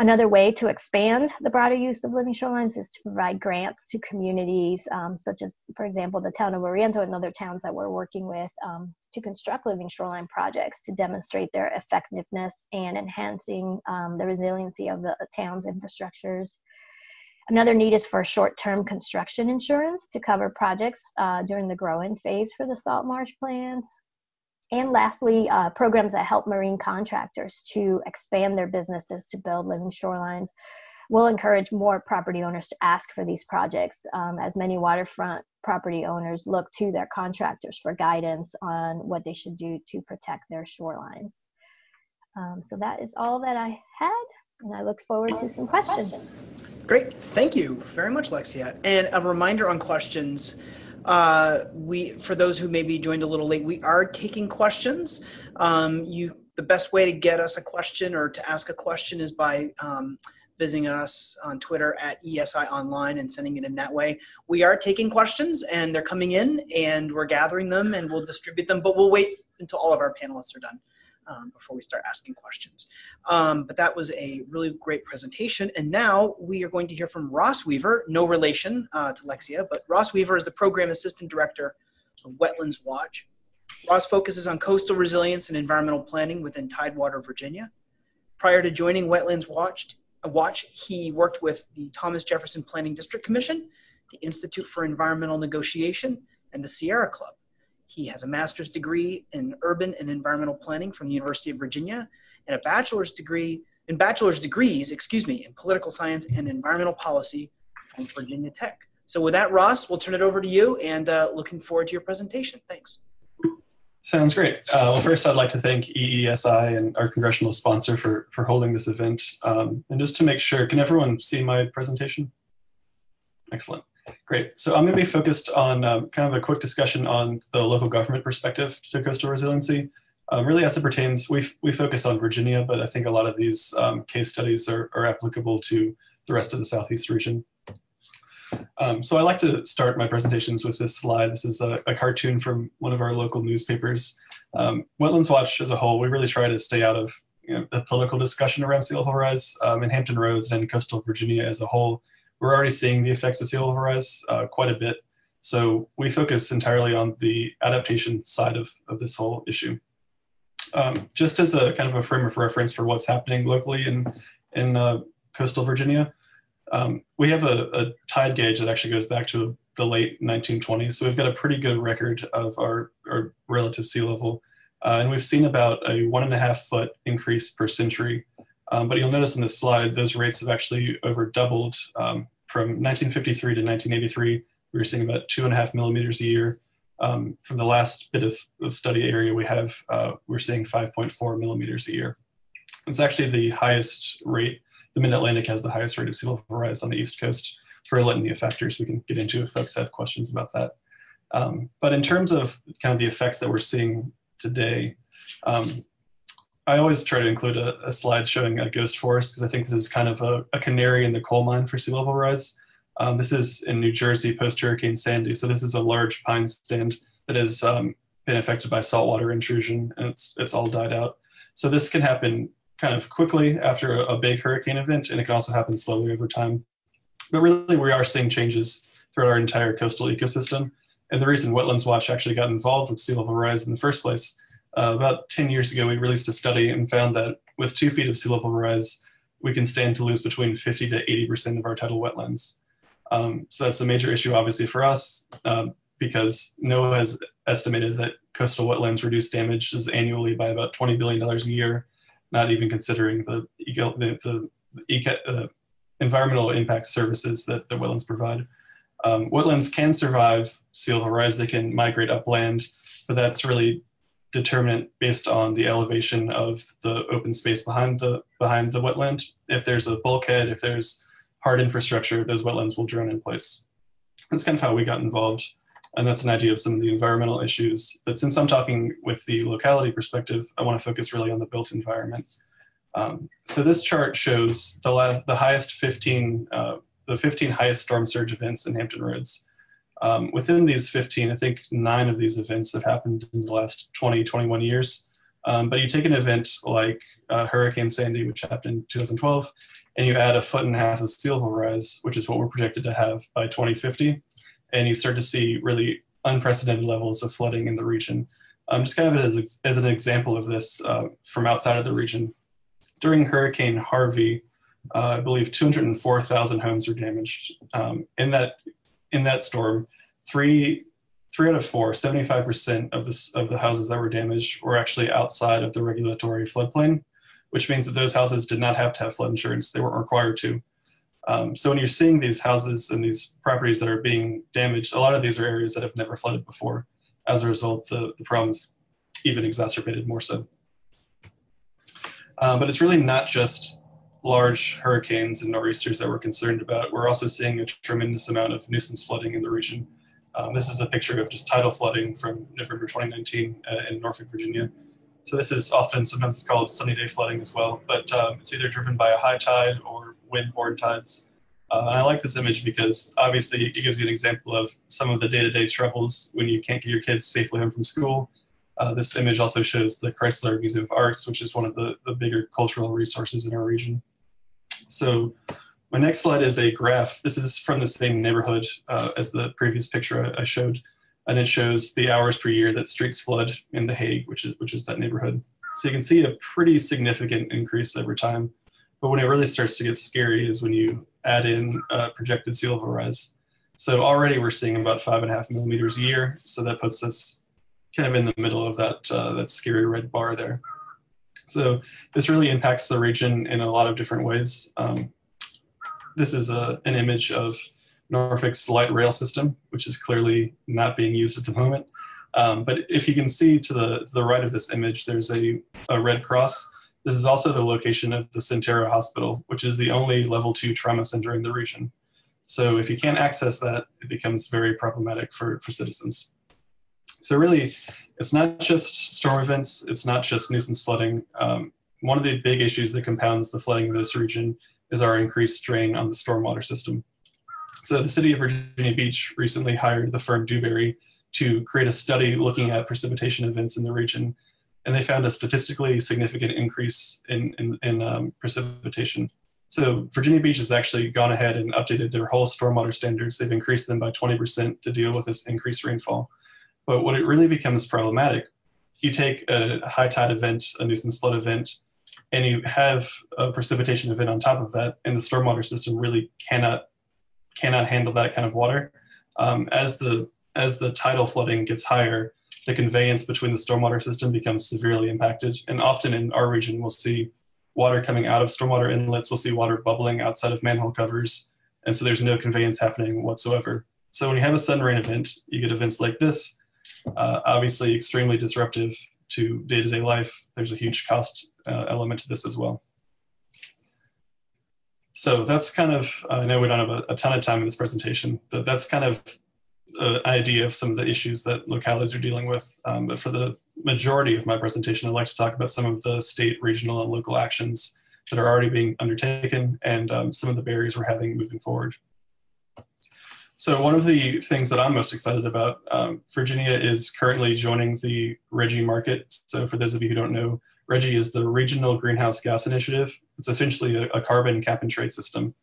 Another way to expand the broader use of living shorelines is to provide grants to communities, um, such as, for example, the town of Oriental and other towns that we're working with um, to construct living shoreline projects to demonstrate their effectiveness and enhancing um, the resiliency of the town's infrastructures. Another need is for short-term construction insurance to cover projects uh, during the growing phase for the salt marsh plants. And lastly, uh, programs that help marine contractors to expand their businesses to build living shorelines will encourage more property owners to ask for these projects um, as many waterfront property owners look to their contractors for guidance on what they should do to protect their shorelines. Um, so that is all that I had, and I look forward to some questions. Great, thank you very much, Lexia. And a reminder on questions. Uh, we, for those who maybe joined a little late, we are taking questions. Um, you, the best way to get us a question or to ask a question is by um, visiting us on Twitter at EESI Online and sending it in that way. We are taking questions and they're coming in and we're gathering them and we'll distribute them, but we'll wait until all of our panelists are done. Um, before we start asking questions. Um, but that was a really great presentation. And now we are going to hear from Ross Weaver, no relation uh, to Lexia, but Ross Weaver is the Program Assistant Director of Wetlands Watch. Ross focuses on coastal resilience and environmental planning within Tidewater, Virginia. Prior to joining Wetlands Watch, Watch, he worked with the Thomas Jefferson Planning District Commission, the Institute for Environmental Negotiation, and the Sierra Club. He has a master's degree in urban and environmental planning from the University of Virginia and a bachelor's degree in bachelor's degrees, excuse me, in political science and environmental policy from Virginia Tech. So with that, Ross, we'll turn it over to you and uh, looking forward to your presentation. Thanks. Sounds great. Uh, well, first, I'd like to thank EESI and our congressional sponsor for, for holding this event. Um, and just to make sure, can everyone see my presentation? Excellent. Great. So I'm going to be focused on um, kind of a quick discussion on the local government perspective to coastal resiliency. Um, really, as it pertains, we, we focus on Virginia, but I think a lot of these um, case studies are, are applicable to the rest of the Southeast region. Um, so I like to start my presentations with this slide. This is a, a cartoon from one of our local newspapers. Um, Wetlands Watch as a whole, we really try to stay out of you know, the political discussion around sea level rise um, in Hampton Roads and in coastal Virginia as a whole we're already seeing the effects of sea level rise uh, quite a bit. So we focus entirely on the adaptation side of, of this whole issue. Um, just as a kind of a frame of reference for what's happening locally in, in uh, coastal Virginia, um, we have a, a, tide gauge that actually goes back to the late 1920s. So we've got a pretty good record of our, our relative sea level. Uh, and we've seen about a one and a half foot increase per century um, but you'll notice in this slide, those rates have actually over doubled um, from 1953 to 1983. We were seeing about two and a half millimeters a year. Um, from the last bit of, of study area we have, uh, we're seeing 5.4 millimeters a year. It's actually the highest rate. The Mid-Atlantic has the highest rate of sea level rise on the East Coast for a litany of factors we can get into if folks have questions about that. Um, but in terms of kind of the effects that we're seeing today, um, I always try to include a, a slide showing a ghost forest because I think this is kind of a, a, canary in the coal mine for sea level rise. Um, this is in New Jersey post Hurricane Sandy. So this is a large pine stand that has um, been affected by saltwater intrusion and it's, it's all died out. So this can happen kind of quickly after a, a big hurricane event and it can also happen slowly over time. But really, we are seeing changes throughout our entire coastal ecosystem. And the reason Wetlands Watch actually got involved with sea level rise in the first place uh, about 10 years ago, we released a study and found that with two feet of sea level rise, we can stand to lose between 50 to 80% of our tidal wetlands. Um, so that's a major issue, obviously, for us, uh, because NOAA has estimated that coastal wetlands reduce damages annually by about $20 billion a year, not even considering the, the, the, uh, environmental impact services that the wetlands provide. Um, wetlands can survive sea level rise, they can migrate upland, but that's really determinant based on the elevation of the open space behind the behind the wetland. If there's a bulkhead, if there's hard infrastructure, those wetlands will drone in place. That's kind of how we got involved, and that's an idea of some of the environmental issues. But since I'm talking with the locality perspective, I want to focus really on the built environment. Um, so this chart shows the, the highest 15 uh, the 15 highest storm surge events in Hampton Roads. Um, within these 15, I think nine of these events have happened in the last 20, 21 years. Um, but you take an event like uh, Hurricane Sandy, which happened in 2012, and you add a foot and a half of sea level rise, which is what we're projected to have by 2050, and you start to see really unprecedented levels of flooding in the region. Um, just kind of as, as an example of this uh, from outside of the region, during Hurricane Harvey, uh, I believe 204,000 homes were damaged. Um, in that in that storm, three three out of four, 75% of the of the houses that were damaged were actually outside of the regulatory floodplain, which means that those houses did not have to have flood insurance. They weren't required to. Um, so when you're seeing these houses and these properties that are being damaged, a lot of these are areas that have never flooded before. As a result, the, the problem's even exacerbated more so. Um, but it's really not just large hurricanes and nor'easters that we're concerned about. We're also seeing a tremendous amount of nuisance flooding in the region. Um, this is a picture of just tidal flooding from November 2019 uh, in Norfolk, Virginia. So this is often sometimes it's called sunny day flooding as well, but um, it's either driven by a high tide or wind-borne tides. Uh, and I like this image because obviously it gives you an example of some of the day-to-day troubles when you can't get your kids safely home from school. Uh, this image also shows the Chrysler Museum of Arts, which is one of the, the bigger cultural resources in our region. So my next slide is a graph. This is from the same neighborhood uh, as the previous picture I, I, showed, and it shows the hours per year that streets flood in The Hague, which is which is that neighborhood. So you can see a pretty significant increase over time. But when it really starts to get scary is when you add in uh, projected sea level rise. So already we're seeing about five and a half millimeters a year. So that puts us kind of in the middle of that uh, that scary red bar there. So this really impacts the region in a lot of different ways. Um, this is a, an image of Norfolk's light rail system, which is clearly not being used at the moment. Um, but if you can see to the, the right of this image, there's a, a Red Cross. This is also the location of the Sentara Hospital, which is the only level two trauma center in the region. So if you can't access that, it becomes very problematic for, for citizens. So really, it's not just storm events, it's not just nuisance flooding. Um, one of the big issues that compounds the flooding of this region is our increased strain on the stormwater system. So the city of Virginia Beach recently hired the firm Dewberry to create a study looking at precipitation events in the region, and they found a statistically significant increase in, in, in um, precipitation. So Virginia Beach has actually gone ahead and updated their whole stormwater standards. They've increased them by 20% to deal with this increased rainfall. But what it really becomes problematic, you take a high tide event, a nuisance flood event, and you have a precipitation event on top of that, and the stormwater system really cannot cannot handle that kind of water. Um, as the as the tidal flooding gets higher, the conveyance between the stormwater system becomes severely impacted. And often in our region, we'll see water coming out of stormwater inlets, we'll see water bubbling outside of manhole covers, and so there's no conveyance happening whatsoever. So when you have a sudden rain event, you get events like this, uh, obviously extremely disruptive to day-to-day life. There's a huge cost uh, element to this as well. So that's kind of, I know we don't have a, a ton of time in this presentation, but that's kind of an idea of some of the issues that localities are dealing with. Um, but for the majority of my presentation, I'd like to talk about some of the state, regional, and local actions that are already being undertaken and um, some of the barriers we're having moving forward. So one of the things that I'm most excited about, um, Virginia is currently joining the RGGI market. So for those of you who don't know, RGGI is the Regional Greenhouse Gas Initiative. It's essentially a, a carbon cap and trade system.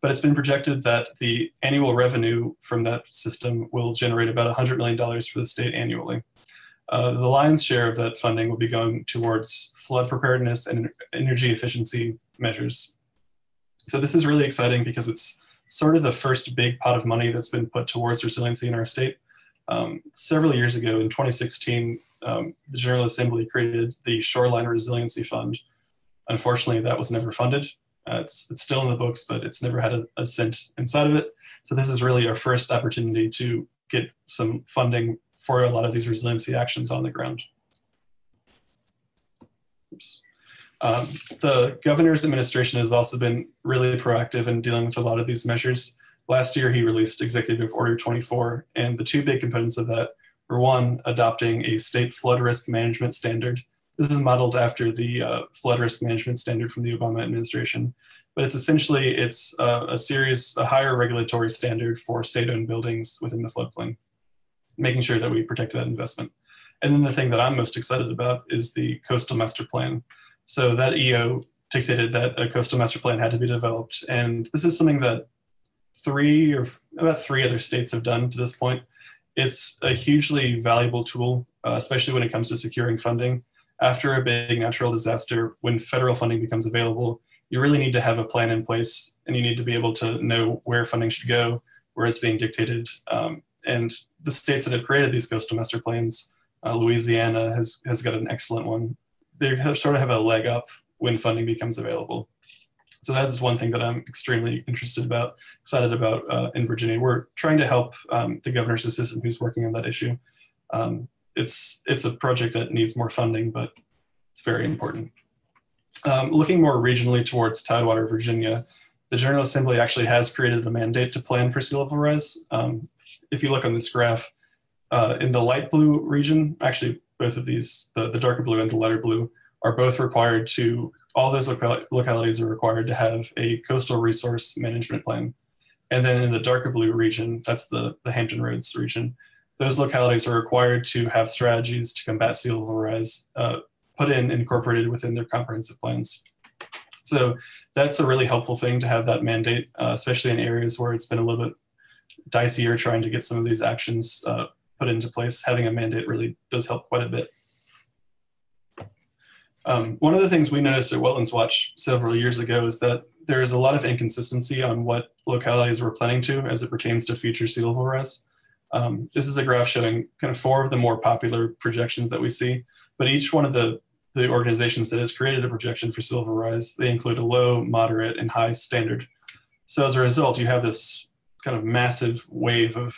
But it's been projected that the annual revenue from that system will generate about $100 million for the state annually. Uh, the lion's share of that funding will be going towards flood preparedness and energy efficiency measures. So this is really exciting because it's sort of the first big pot of money that's been put towards resiliency in our state. Um, several years ago, in 2016, um, the General Assembly created the Shoreline Resiliency Fund. Unfortunately, that was never funded. Uh, it's, it's still in the books, but it's never had a, a cent inside of it. So this is really our first opportunity to get some funding for a lot of these resiliency actions on the ground. Oops. Um, the governor's administration has also been really proactive in dealing with a lot of these measures. Last year, he released Executive Order 24, and the two big components of that were one, adopting a state flood risk management standard. This is modeled after the uh, flood risk management standard from the Obama administration, but it's essentially it's uh, a series, a higher regulatory standard for state-owned buildings within the floodplain, making sure that we protect that investment. And then the thing that I'm most excited about is the coastal master plan. So that EO dictated that a coastal master plan had to be developed. And this is something that three or about three other states have done to this point. It's a hugely valuable tool, uh, especially when it comes to securing funding. After a big natural disaster, when federal funding becomes available, you really need to have a plan in place and you need to be able to know where funding should go, where it's being dictated. Um, and the states that have created these coastal master plans, uh, Louisiana has, has got an excellent one. They sort of have a leg up when funding becomes available. So that is one thing that I'm extremely interested about, excited about uh, in Virginia. We're trying to help um, the governor's assistant who's working on that issue. Um, it's it's a project that needs more funding, but it's very important. Um, looking more regionally towards Tidewater, Virginia, the General Assembly actually has created a mandate to plan for sea level rise. Um, if you look on this graph, uh, in the light blue region, actually both of these, the, the darker blue and the lighter blue, are both required to, all those local, localities are required to have a coastal resource management plan. And then in the darker blue region, that's the, the Hampton Roads region, those localities are required to have strategies to combat sea level rise uh, put in incorporated within their comprehensive plans. So that's a really helpful thing to have that mandate, uh, especially in areas where it's been a little bit dicier trying to get some of these actions uh, put into place. Having a mandate really does help quite a bit. Um, one of the things we noticed at Wetlands Watch several years ago is that there is a lot of inconsistency on what localities we're planning to as it pertains to future sea level rise. Um, this is a graph showing kind of four of the more popular projections that we see, but each one of the the organizations that has created a projection for sea level rise, they include a low, moderate, and high standard. So as a result, you have this kind of massive wave of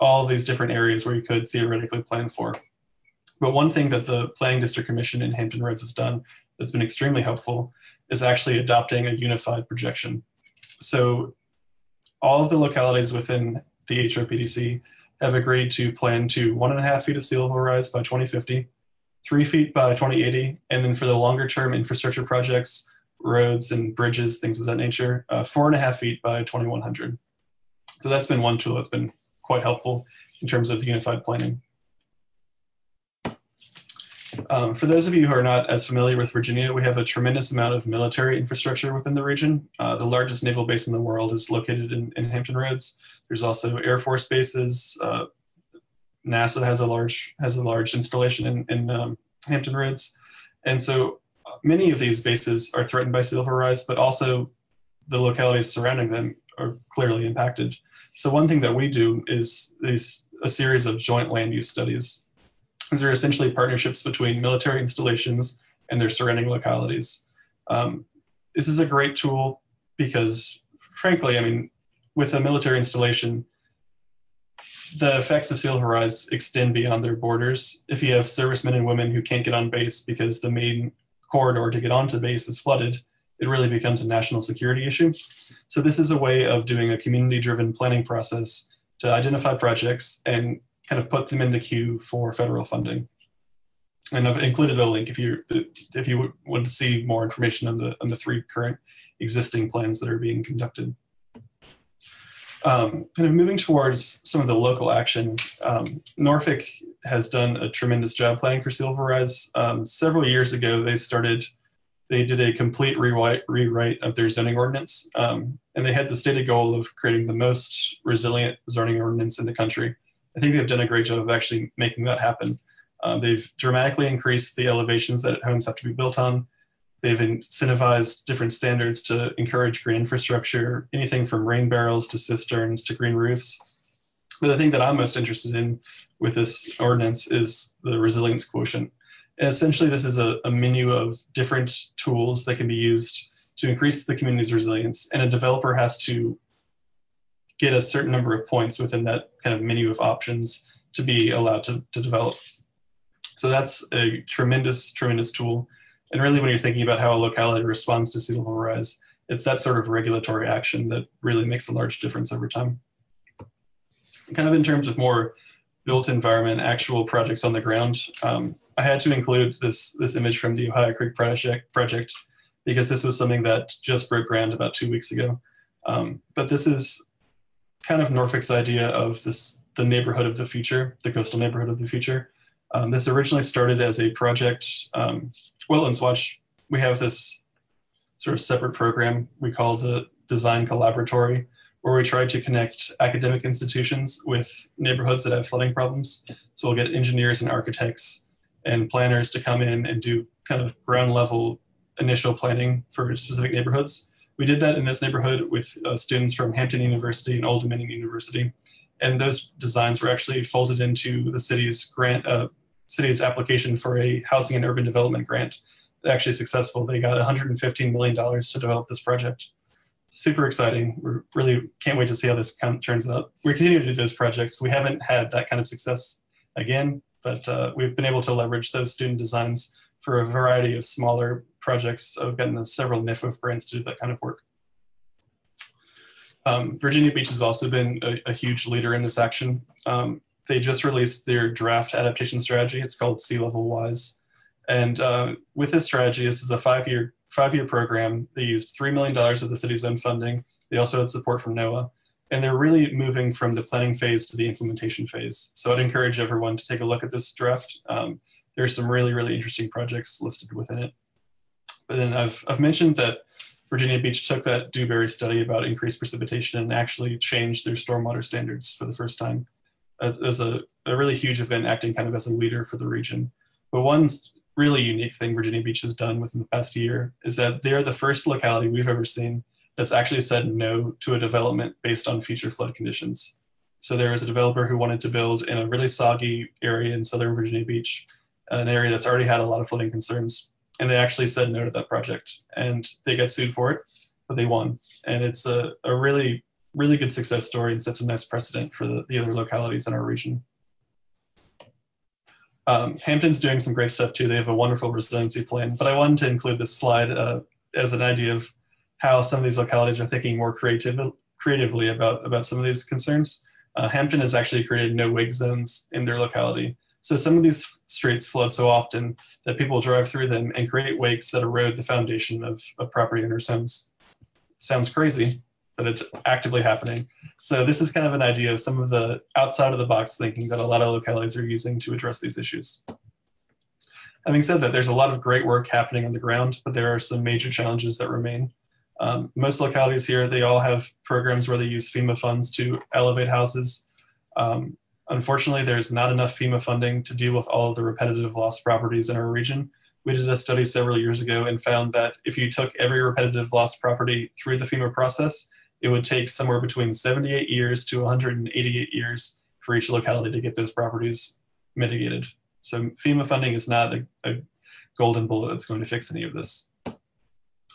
all of these different areas where you could theoretically plan for. But one thing that the Planning District Commission in Hampton Roads has done that's been extremely helpful is actually adopting a unified projection. So all of the localities within the HRPDC have agreed to plan to one and a half feet of sea level rise by 2050 three feet by 2080, and then for the longer term infrastructure projects, roads and bridges, things of that nature, uh, four and a half feet by 2100. So that's been one tool that's been quite helpful in terms of unified planning. Um, for those of you who are not as familiar with Virginia, we have a tremendous amount of military infrastructure within the region. Uh, the largest naval base in the world is located in, in Hampton Roads. There's also Air Force bases, uh, NASA has a large has a large installation in, in um, Hampton Roads, and so uh, many of these bases are threatened by sea level rise, but also the localities surrounding them are clearly impacted. So one thing that we do is these a series of joint land use studies. These are essentially partnerships between military installations and their surrounding localities. Um, this is a great tool because, frankly, I mean, with a military installation, the effects of level rise extend beyond their borders. If you have servicemen and women who can't get on base because the main corridor to get onto base is flooded, it really becomes a national security issue. So this is a way of doing a community-driven planning process to identify projects and kind of put them in the queue for federal funding. And I've included a link if you if you want to see more information on the on the three current existing plans that are being conducted. Um, kind of moving towards some of the local action, um, Norfolk has done a tremendous job planning for rise. Um, several years ago, they started, they did a complete rewrite, rewrite of their zoning ordinance, um, and they had the stated goal of creating the most resilient zoning ordinance in the country. I think they've done a great job of actually making that happen. Um, they've dramatically increased the elevations that homes have to be built on. They've incentivized different standards to encourage green infrastructure, anything from rain barrels to cisterns to green roofs. But the thing that I'm most interested in with this ordinance is the resilience quotient. And essentially, this is a, a menu of different tools that can be used to increase the community's resilience. And a developer has to get a certain number of points within that kind of menu of options to be allowed to, to develop. So that's a tremendous, tremendous tool. And really, when you're thinking about how a locality responds to sea level rise, it's that sort of regulatory action that really makes a large difference over time. Kind of in terms of more built environment, actual projects on the ground, um, I had to include this this image from the Ohio Creek project project because this was something that just broke ground about two weeks ago. Um, but this is kind of Norfolk's idea of this the neighborhood of the future, the coastal neighborhood of the future. Um, this originally started as a project. Um, Wetlands Watch, we have this sort of separate program we call the Design Collaboratory, where we try to connect academic institutions with neighborhoods that have flooding problems. So we'll get engineers and architects and planners to come in and do kind of ground level initial planning for specific neighborhoods. We did that in this neighborhood with uh, students from Hampton University and Old Dominion University, and those designs were actually folded into the city's grant, uh, city's application for a housing and urban development grant. Actually successful. They got 115 million dollars to develop this project. Super exciting. We really can't wait to see how this turns out. We continue to do those projects. We haven't had that kind of success again, but uh, we've been able to leverage those student designs for a variety of smaller projects. I've gotten several NFWF grants to do that kind of work. Um, Virginia Beach has also been a, a huge leader in this action. Um, they just released their draft adaptation strategy. It's called Sea Level Wise. And uh, with this strategy, this is a five-year five-year program. They used $3 million of the city's own funding. They also had support from NOAA. And they're really moving from the planning phase to the implementation phase. So I'd encourage everyone to take a look at this draft. Um, are some really, really interesting projects listed within it. Then I've, I've mentioned that Virginia Beach took that Dewberry study about increased precipitation and actually changed their stormwater standards for the first time as a, a really huge event acting kind of as a leader for the region. But one really unique thing Virginia Beach has done within the past year is that they're the first locality we've ever seen that's actually said no to a development based on future flood conditions. So there was a developer who wanted to build in a really soggy area in southern Virginia Beach, an area that's already had a lot of flooding concerns and they actually said no to that project and they got sued for it but they won. And it's a, a really really good success story and sets a nice precedent for the, the other localities in our region. Um, hampton's doing some great stuff too. They have a wonderful resiliency plan but i wanted to include this slide uh, as an idea of how some of these localities are thinking more creative, creatively about, about some of these concerns. Uh, hampton has actually created no wake zones in their locality. So some of these streets flood so often that people drive through them and create wakes that erode the foundation of, of property owners' homes. Sounds crazy, but it's actively happening. So this is kind of an idea of some of the outside of the box thinking that a lot of localities are using to address these issues. Having said that, there's a lot of great work happening on the ground, but there are some major challenges that remain. Um, most localities here, they all have programs where they use FEMA funds to elevate houses. Um, Unfortunately, there's not enough FEMA funding to deal with all of the repetitive loss properties in our region. We did a study several years ago and found that if you took every repetitive loss property through the FEMA process, it would take somewhere between 78 years to 188 years for each locality to get those properties mitigated. So FEMA funding is not a, a golden bullet that's going to fix any of this.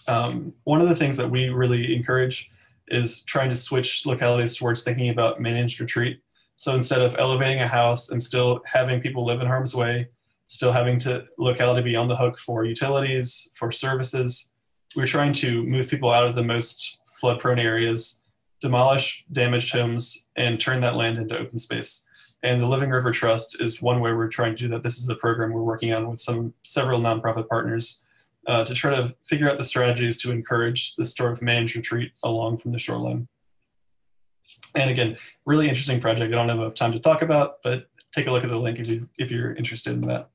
Um, one of the things that we really encourage is trying to switch localities towards thinking about managed retreat so instead of elevating a house and still having people live in harm's way, still having to locality be on the hook for utilities, for services, we're trying to move people out of the most flood prone areas, demolish damaged homes, and turn that land into open space. And the Living River Trust is one way we're trying to do that. This is a program we're working on with some several nonprofit partners uh, to try to figure out the strategies to encourage this sort of managed retreat along from the shoreline. And again, really interesting project. I don't have enough time to talk about, but take a look at the link if, you, if you're interested in that.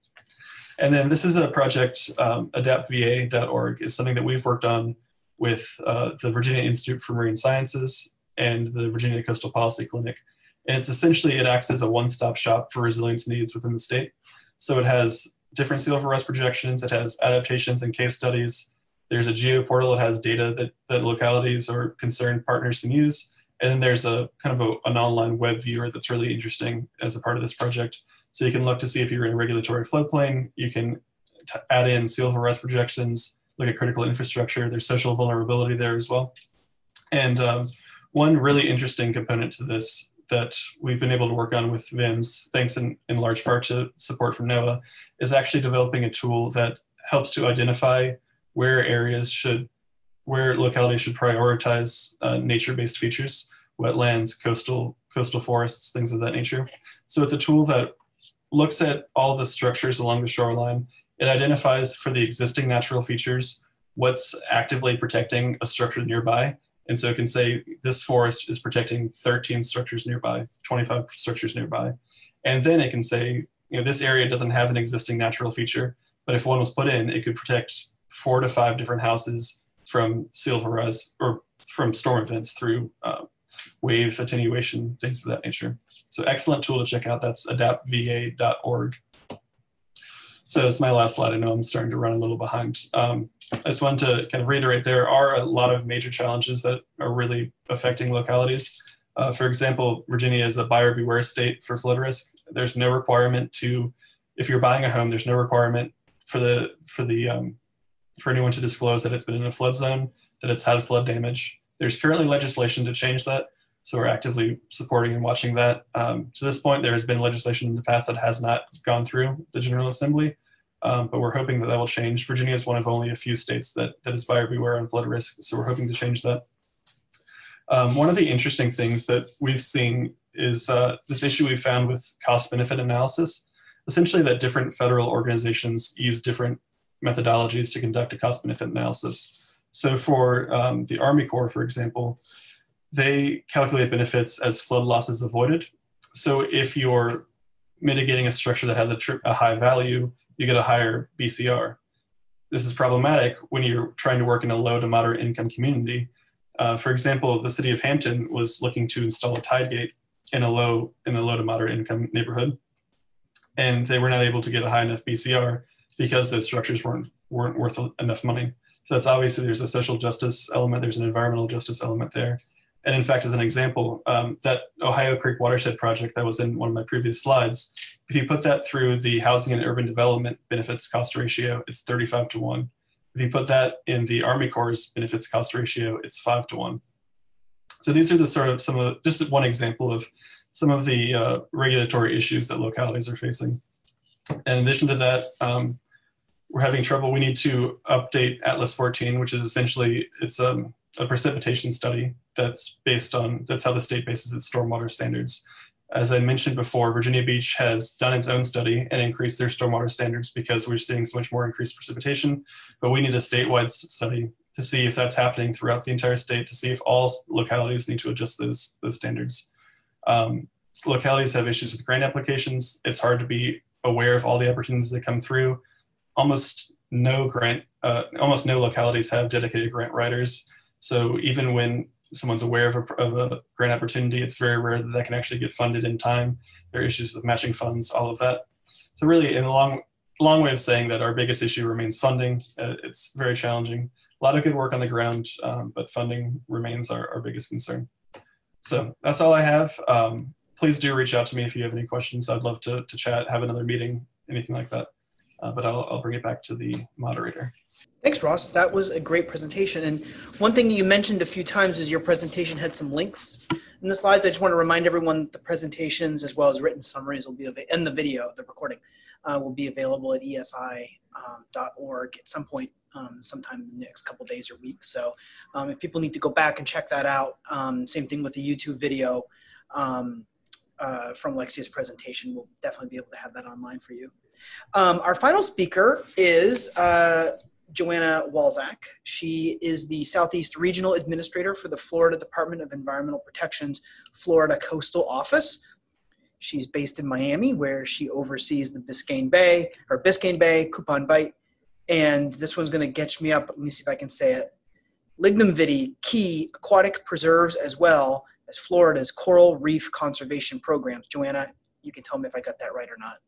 And then this is a project, um, adaptva.org is something that we've worked on with uh, the Virginia Institute for Marine Sciences and the Virginia Coastal Policy Clinic. And it's essentially, it acts as a one-stop shop for resilience needs within the state. So it has different sea level rise projections, it has adaptations and case studies. There's a geo portal that has data that, that localities or concerned partners can use. And then there's a kind of a, an online web viewer that's really interesting as a part of this project. So you can look to see if you're in a regulatory floodplain. You can add in sea level rise projections, look at critical infrastructure. There's social vulnerability there as well. And um, one really interesting component to this that we've been able to work on with VIMS, thanks in, in large part to support from NOAA, is actually developing a tool that helps to identify where areas should where localities should prioritize uh, nature-based features, wetlands, coastal coastal forests, things of that nature. So it's a tool that looks at all the structures along the shoreline. It identifies for the existing natural features what's actively protecting a structure nearby. And so it can say this forest is protecting 13 structures nearby, 25 structures nearby. And then it can say, you know, this area doesn't have an existing natural feature, but if one was put in, it could protect four to five different houses from rise or from storm events through uh, wave attenuation, things of that nature. So excellent tool to check out. That's adaptva.org. So it's my last slide. I know I'm starting to run a little behind. Um, I just wanted to kind of reiterate there are a lot of major challenges that are really affecting localities. Uh, for example, Virginia is a buyer beware state for flood risk. There's no requirement to, if you're buying a home, there's no requirement for the for the um, for anyone to disclose that it's been in a flood zone, that it's had flood damage. There's currently legislation to change that, so we're actively supporting and watching that. Um, to this point, there has been legislation in the past that has not gone through the General Assembly, um, but we're hoping that that will change. Virginia is one of only a few states that, that is buyer beware on flood risk, so we're hoping to change that. Um, one of the interesting things that we've seen is uh, this issue we found with cost benefit analysis. Essentially, that different federal organizations use different methodologies to conduct a cost benefit analysis. So, for um, the Army Corps, for example, they calculate benefits as flood losses avoided. So if you're mitigating a structure that has a, tri- a high value, you get a higher BCR. This is problematic when you're trying to work in a low to moderate income community. Uh, for example, the city of Hampton was looking to install a tide gate in a low in a low to moderate income neighborhood, and they were not able to get a high enough BCR because those structures weren't weren't worth enough money. So that's obviously there's a social justice element, there's an environmental justice element there, and in fact, as an example, um, that Ohio Creek watershed project that was in one of my previous slides, if you put that through the housing and urban development benefits cost ratio, it's 35 to 1. If you put that in the Army Corps benefits cost ratio, it's 5 to 1. So these are the sort of some of just one example of some of the uh, regulatory issues that localities are facing. In addition to that, um, we're having trouble. We need to update Atlas 14, which is essentially it's um, a precipitation study that's based on that's how the state bases its stormwater standards. As I mentioned before, Virginia Beach has done its own study and increased their stormwater standards because we're seeing so much more increased precipitation. But we need a statewide study to see if that's happening throughout the entire state, to see if all localities need to adjust those those standards. Um, localities have issues with grant applications. It's hard to be aware of all the opportunities that come through. Almost no grant, uh, almost no localities have dedicated grant writers. So even when someone's aware of a, of a, grant opportunity, it's very rare that that can actually get funded in time. There are issues with matching funds, all of that. So really, in a long, long way of saying that our biggest issue remains funding. Uh, it's very challenging. A lot of good work on the ground, um, but funding remains our, our, biggest concern. So that's all I have. Um, please do reach out to me if you have any questions. I'd love to, to chat, have another meeting, anything like that. Uh, but I'll, I'll bring it back to the moderator. Thanks, Ross. That was a great presentation. And one thing you mentioned a few times is your presentation had some links in the slides. I just want to remind everyone that the presentations as well as written summaries will be available, and the video, the recording, uh, will be available at eesi.org um, at some point, um, sometime in the next couple days or weeks. So um, if people need to go back and check that out, um, same thing with the YouTube video um, uh, from Lexia's presentation, we'll definitely be able to have that online for you. Um, our final speaker is uh, Joanna Walczak. She is the Southeast Regional Administrator for the Florida Department of Environmental Protection's Florida Coastal Office. She's based in Miami, where she oversees the Biscayne Bay, or Biscayne Bay, Coupon Bight, and this one's going to get me up. Let me see if I can say it. Lignumvitae, key aquatic preserves as well as Florida's coral reef conservation programs. Joanna, you can tell me if I got that right or not.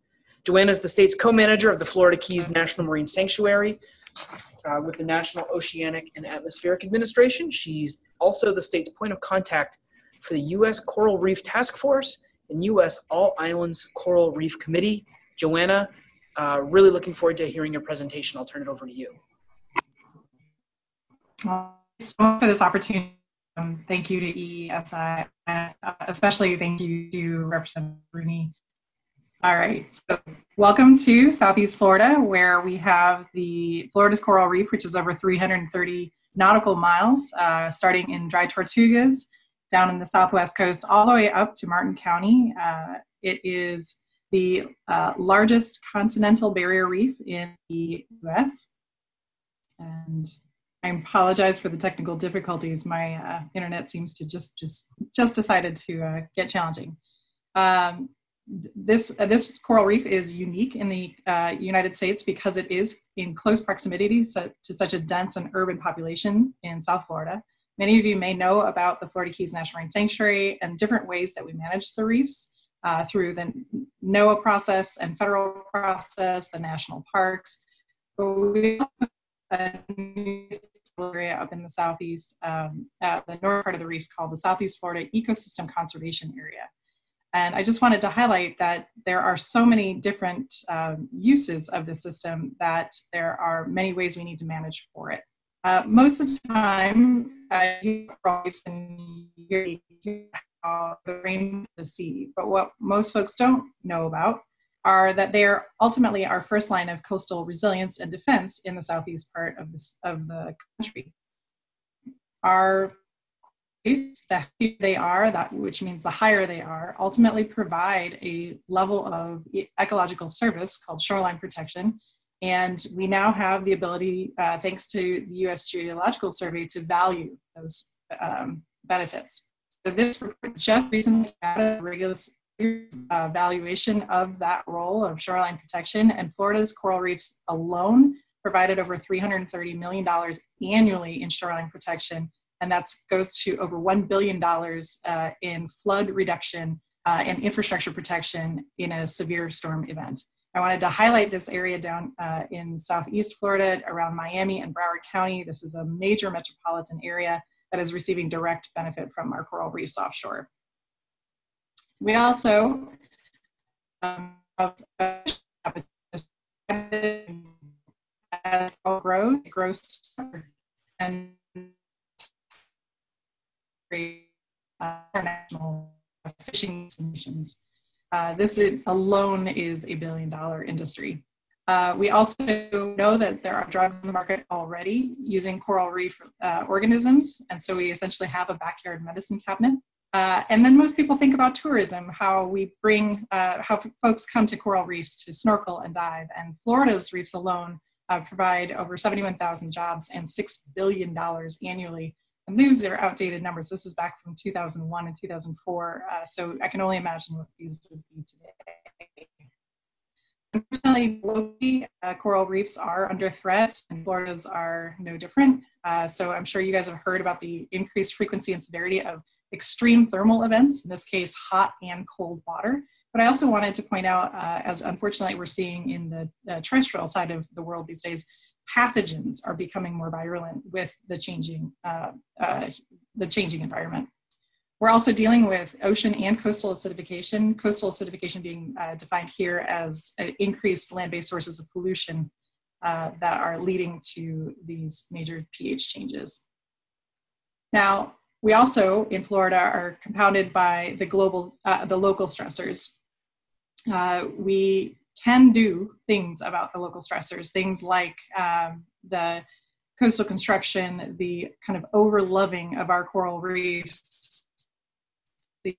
Joanna is the state's co-manager of the Florida Keys National Marine Sanctuary uh, with the National Oceanic and Atmospheric Administration. She's also the state's point of contact for the U.S. Coral Reef Task Force and U.S. All Islands Coral Reef Committee. Joanna, uh, really looking forward to hearing your presentation. I'll turn it over to you. Well, for this opportunity. Um, thank you to EESI, uh, especially thank you to Representative Rooney all right, so welcome to Southeast Florida, where we have the Florida's Coral Reef, which is over 330 nautical miles, uh, starting in Dry Tortugas down in the southwest coast, all the way up to Martin County. Uh, it is the uh, largest continental barrier reef in the U.S. And I apologize for the technical difficulties. My uh, internet seems to just just just decided to uh, get challenging. Um, this uh, this coral reef is unique in the uh, United States because it is in close proximity to, to, such a dense and urban population in South Florida. Many of you may know about the Florida Keys National Marine Sanctuary and different ways that we manage the reefs. uh, through the NOAA process and federal process, the national parks. But we a new area up in the southeast, um, the north part of the reef called the Southeast Florida Ecosystem Conservation Area. And I just wanted to highlight that there are so many different um, uses of the system that there are many ways we need to manage for it. Uh, most of the time, I hear the rain the sea, but what most folks don't know about are that they are ultimately our first line of coastal resilience and defense in the southeast part of, this, of the country. Our the higher they are, that which means the higher they are, ultimately provide a level of ecological service called shoreline protection. And we now have the ability, uh, thanks to the U.S. Geological Survey, to value those um, benefits. So this report just recently had a regular uh, valuation of that role of shoreline protection, and Florida's coral reefs alone provided over $330 million annually in shoreline protection and that goes to over $1 billion uh, in flood reduction uh, and infrastructure protection in a severe storm event. I wanted to highlight this area down uh, in southeast Florida around Miami and Broward County. This is a major metropolitan area that is receiving direct benefit from our coral reefs offshore. We also um, have as it grows, it grows and international fishing missions. Uh, this alone is a billion dollar industry. Uh, we also know that there are drugs in the market already using coral reef uh, organisms, and so we essentially have a backyard medicine cabinet. Uh, and then most people think about tourism, how we bring, uh, how folks come to coral reefs to snorkel and dive. And Florida's reefs alone provide over 71,000 jobs and $6 billion annually and these are outdated numbers. This is back from 2001 and 2004. Uh, so I can only imagine what these would be today. Unfortunately, uh, coral reefs are under threat, and Florida's are no different. Uh, so I'm sure you guys have heard about the increased frequency and severity of extreme thermal events, in this case, hot and cold water. But I also wanted to point out, uh, as unfortunately we're seeing in the terrestrial side of the world these days, pathogens are becoming more virulent with the changing uh, uh, the changing environment. We're also dealing with ocean and coastal acidification. Coastal acidification being uh, defined here as increased land-based sources of pollution uh, that are leading to these major pH changes. Now, we also in Florida are compounded by the global, uh, the local stressors. Uh, we can do things about the local stressors, things like um, the coastal construction, the kind of overloving of our coral reefs, the,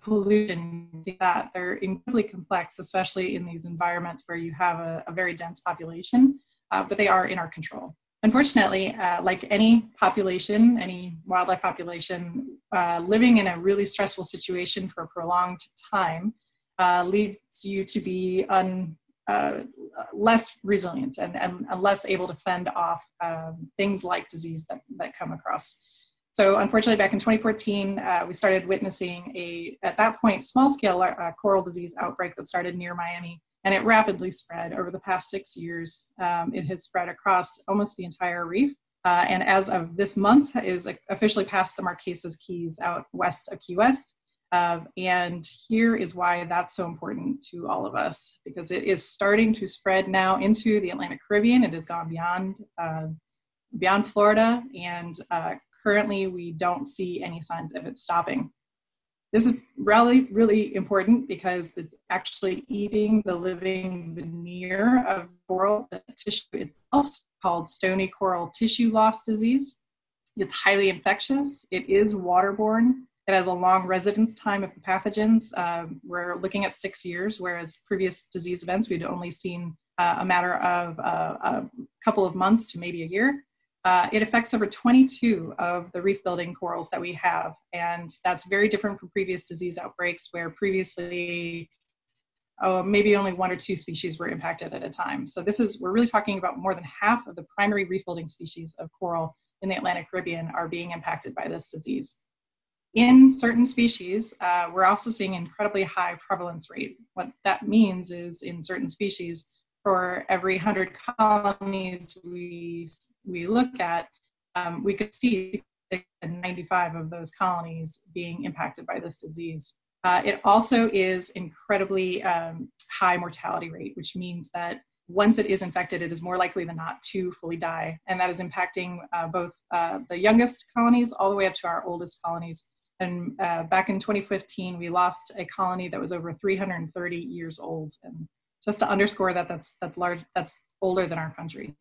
pollution, that they're incredibly complex, especially in these environments where you have a, a very dense population, uh, but they are in our control. Unfortunately, uh, like any population, any wildlife population, uh, living in a really stressful situation for a prolonged time uh, leads you to be un, uh, less resilient and, and, and, less able to fend off um, things like disease that, that come across. So unfortunately, back in 2014, uh, we started witnessing a, at that point, small-scale uh, coral disease outbreak that started near Miami, and it rapidly spread over the past six years. Um, it has spread across almost the entire reef. Uh, and as of this month, is officially past the Marquesas Keys out west of Key West. Um, and here is why that's so important to all of us, because it is starting to spread now into the Atlantic Caribbean. It has gone beyond, uh, beyond Florida, and uh, currently we don't see any signs of it stopping. This is really, really important because it's actually eating the living veneer of coral, tissue itself, called stony coral tissue loss disease. It's highly infectious. It is waterborne. It has a long residence time of the pathogens. Um, we're looking at six years, whereas previous disease events, we'd only seen uh, a matter of uh, a couple of months to maybe a year. Uh, it affects over 22 of the reef building corals that we have, and that's very different from previous disease outbreaks where previously oh, maybe only one or two species were impacted at a time. So this is, we're really talking about more than half of the primary reef building species of coral in the Atlantic Caribbean are being impacted by this disease. In certain species, uh, we're also seeing incredibly high prevalence rate. What that means is in certain species, for every 100 colonies we, we look at, um, we could see 95 of those colonies being impacted by this disease. Uh, it also is incredibly um, high mortality rate, which means that once it is infected, it is more likely than not to fully die. And that is impacting uh, both uh, the youngest colonies all the way up to our oldest colonies. And uh, back in 2015, we lost a colony that was over 330 years old. And just to underscore that, that's that's large, that's older than our country.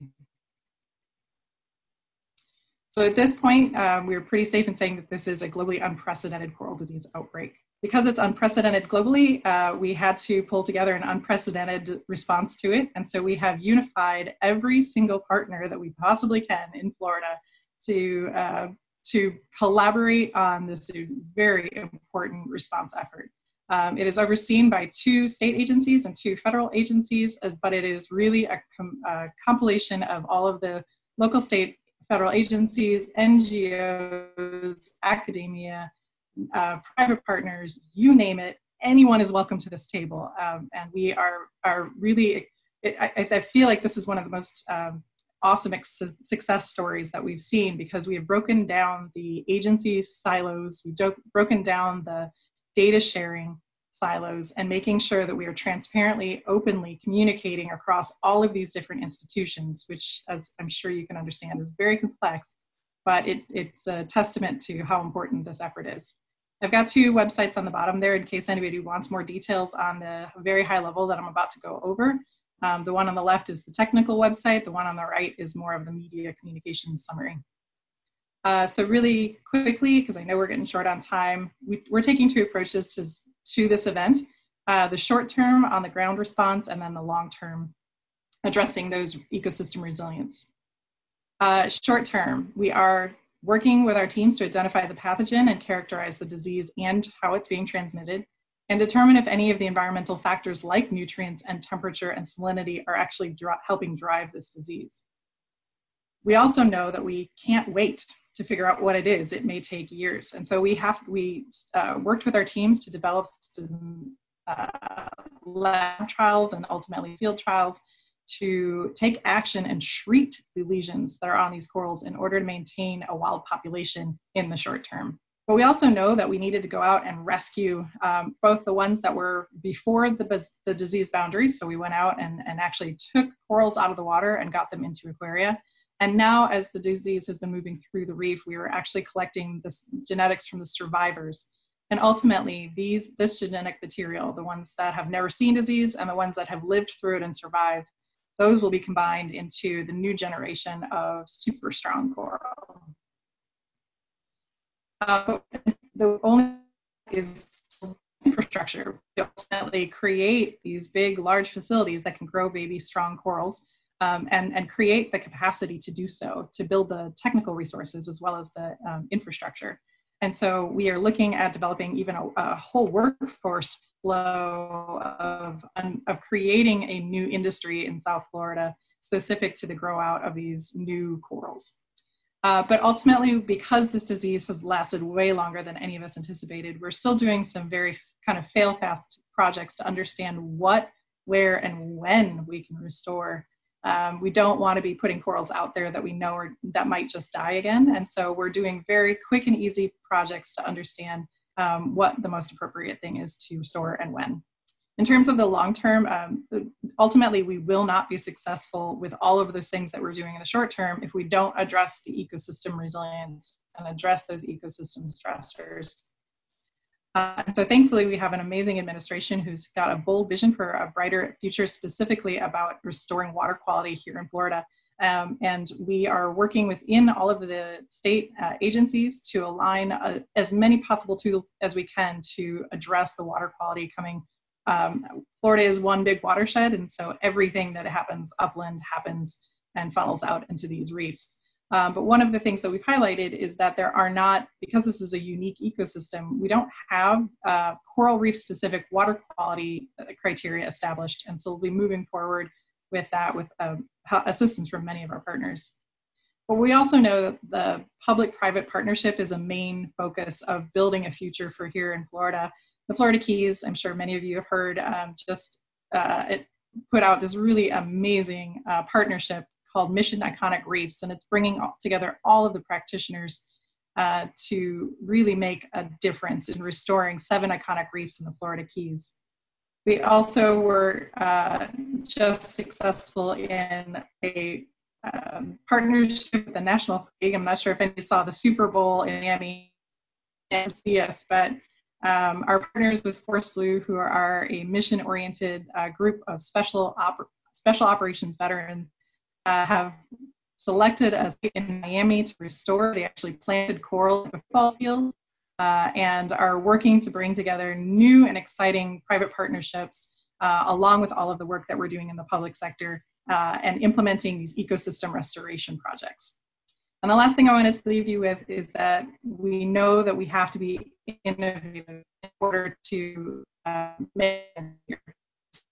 So at this point, um, we're pretty safe in saying that this is a globally unprecedented coral disease outbreak because it's unprecedented globally, uh, we had to pull together an unprecedented response to it. And so we have unified every single partner that we possibly can in Florida to, uh, to collaborate on this very important response effort. Um, it is overseen by two state agencies and two federal agencies, but it is really a, com a compilation of all of the local, state, federal agencies, NGOs, academia, uh, private partners, you name it, anyone is welcome to this table. Um, and we are, are really, it, I, I, feel like this is one of the most um, awesome ex- success stories that we've seen because we have broken down the agency silos, we've do- broken down the data sharing silos and making sure that we are transparently, openly communicating across all of these different institutions, which, as I'm sure you can understand, is very complex, but it, it's a testament to how important this effort is. I've got two websites on the bottom there in case anybody wants more details on the very high level that I'm about to go over. Um, the one on the left is the technical website. The one on the right is more of the media communications summary. Uh, so really quickly, because I know we're getting short on time, we, are taking two approaches to, to this event. Uh, the short term on the ground response and then the long term addressing those ecosystem resilience. Uh, short term, we are working with our teams to identify the pathogen and characterize the disease and how it's being transmitted, and determine if any of the environmental factors like nutrients and temperature and salinity are actually dri helping drive this disease. We also know that we can't wait to figure out what it is. It may take years. And so we have we uh, worked with our teams to develop some, uh, lab trials and ultimately field trials to take action and treat the lesions that are on these corals in order to maintain a wild population in the short term. But we also know that we needed to go out and rescue um, both the ones that were before the, the disease boundaries. So we went out and, and actually took corals out of the water and got them into aquaria. And now, as the disease has been moving through the reef, we were actually collecting the genetics from the survivors. And ultimately, these, this genetic material, the ones that have never seen disease and the ones that have lived through it and survived, those will be combined into the new generation of super strong coral. Uh, the only is infrastructure to ultimately create these big, large facilities that can grow baby strong corals um, and, and create the capacity to do so, to build the technical resources as well as the um, infrastructure. And so we are looking at developing even a, a whole workforce flow of, of creating a new industry in South Florida specific to the grow out of these new corals. Uh, but ultimately, because this disease has lasted way longer than any of us anticipated, we're still doing some very kind of fail fast projects to understand what, where, and when we can restore. Um, we don't want to be putting corals out there that we know are, that might just die again. And so we're doing very quick and easy projects to understand um, what the most appropriate thing is to restore and when. In terms of the long term, um, ultimately, we will not be successful with all of those things that we're doing in the short term if we don't address the ecosystem resilience and address those ecosystem stressors. Uh, so thankfully, we have an amazing administration who's got a bold vision for a brighter future, specifically about restoring water quality here in Florida. Um, and we are working within all of the state uh, agencies to align uh, as many possible tools as we can to address the water quality coming. Um, Florida is one big watershed, and so everything that happens upland happens and funnels out into these reefs. Um, but one of the things that we've highlighted is that there are not, because this is a unique ecosystem, we don't have uh, coral reef specific water quality uh, criteria established. And so we'll be moving forward with that with um, assistance from many of our partners. but we also know that the public-private partnership is a main focus of building a future for here in Florida. The Florida Keys, I'm sure many of you have heard, um, just uh, it put out this really amazing uh, partnership called Mission Iconic Reefs, and it's bringing together all of the practitioners uh, to really make a difference in restoring seven iconic reefs in the Florida Keys. We also were uh, just successful in a um, partnership with the National League. I'm not sure if any saw the Super Bowl in Miami and but um, our partners with Force Blue, who are a mission-oriented uh, group of special op- special operations veterans, uh, have selected us in Miami to restore. They actually planted coral the football field uh, and are working to bring together new and exciting private partnerships uh, along with all of the work that we're doing in the public sector uh, and implementing these ecosystem restoration projects. And the last thing I wanted to leave you with is that we know that we have to be innovative in order to uh, make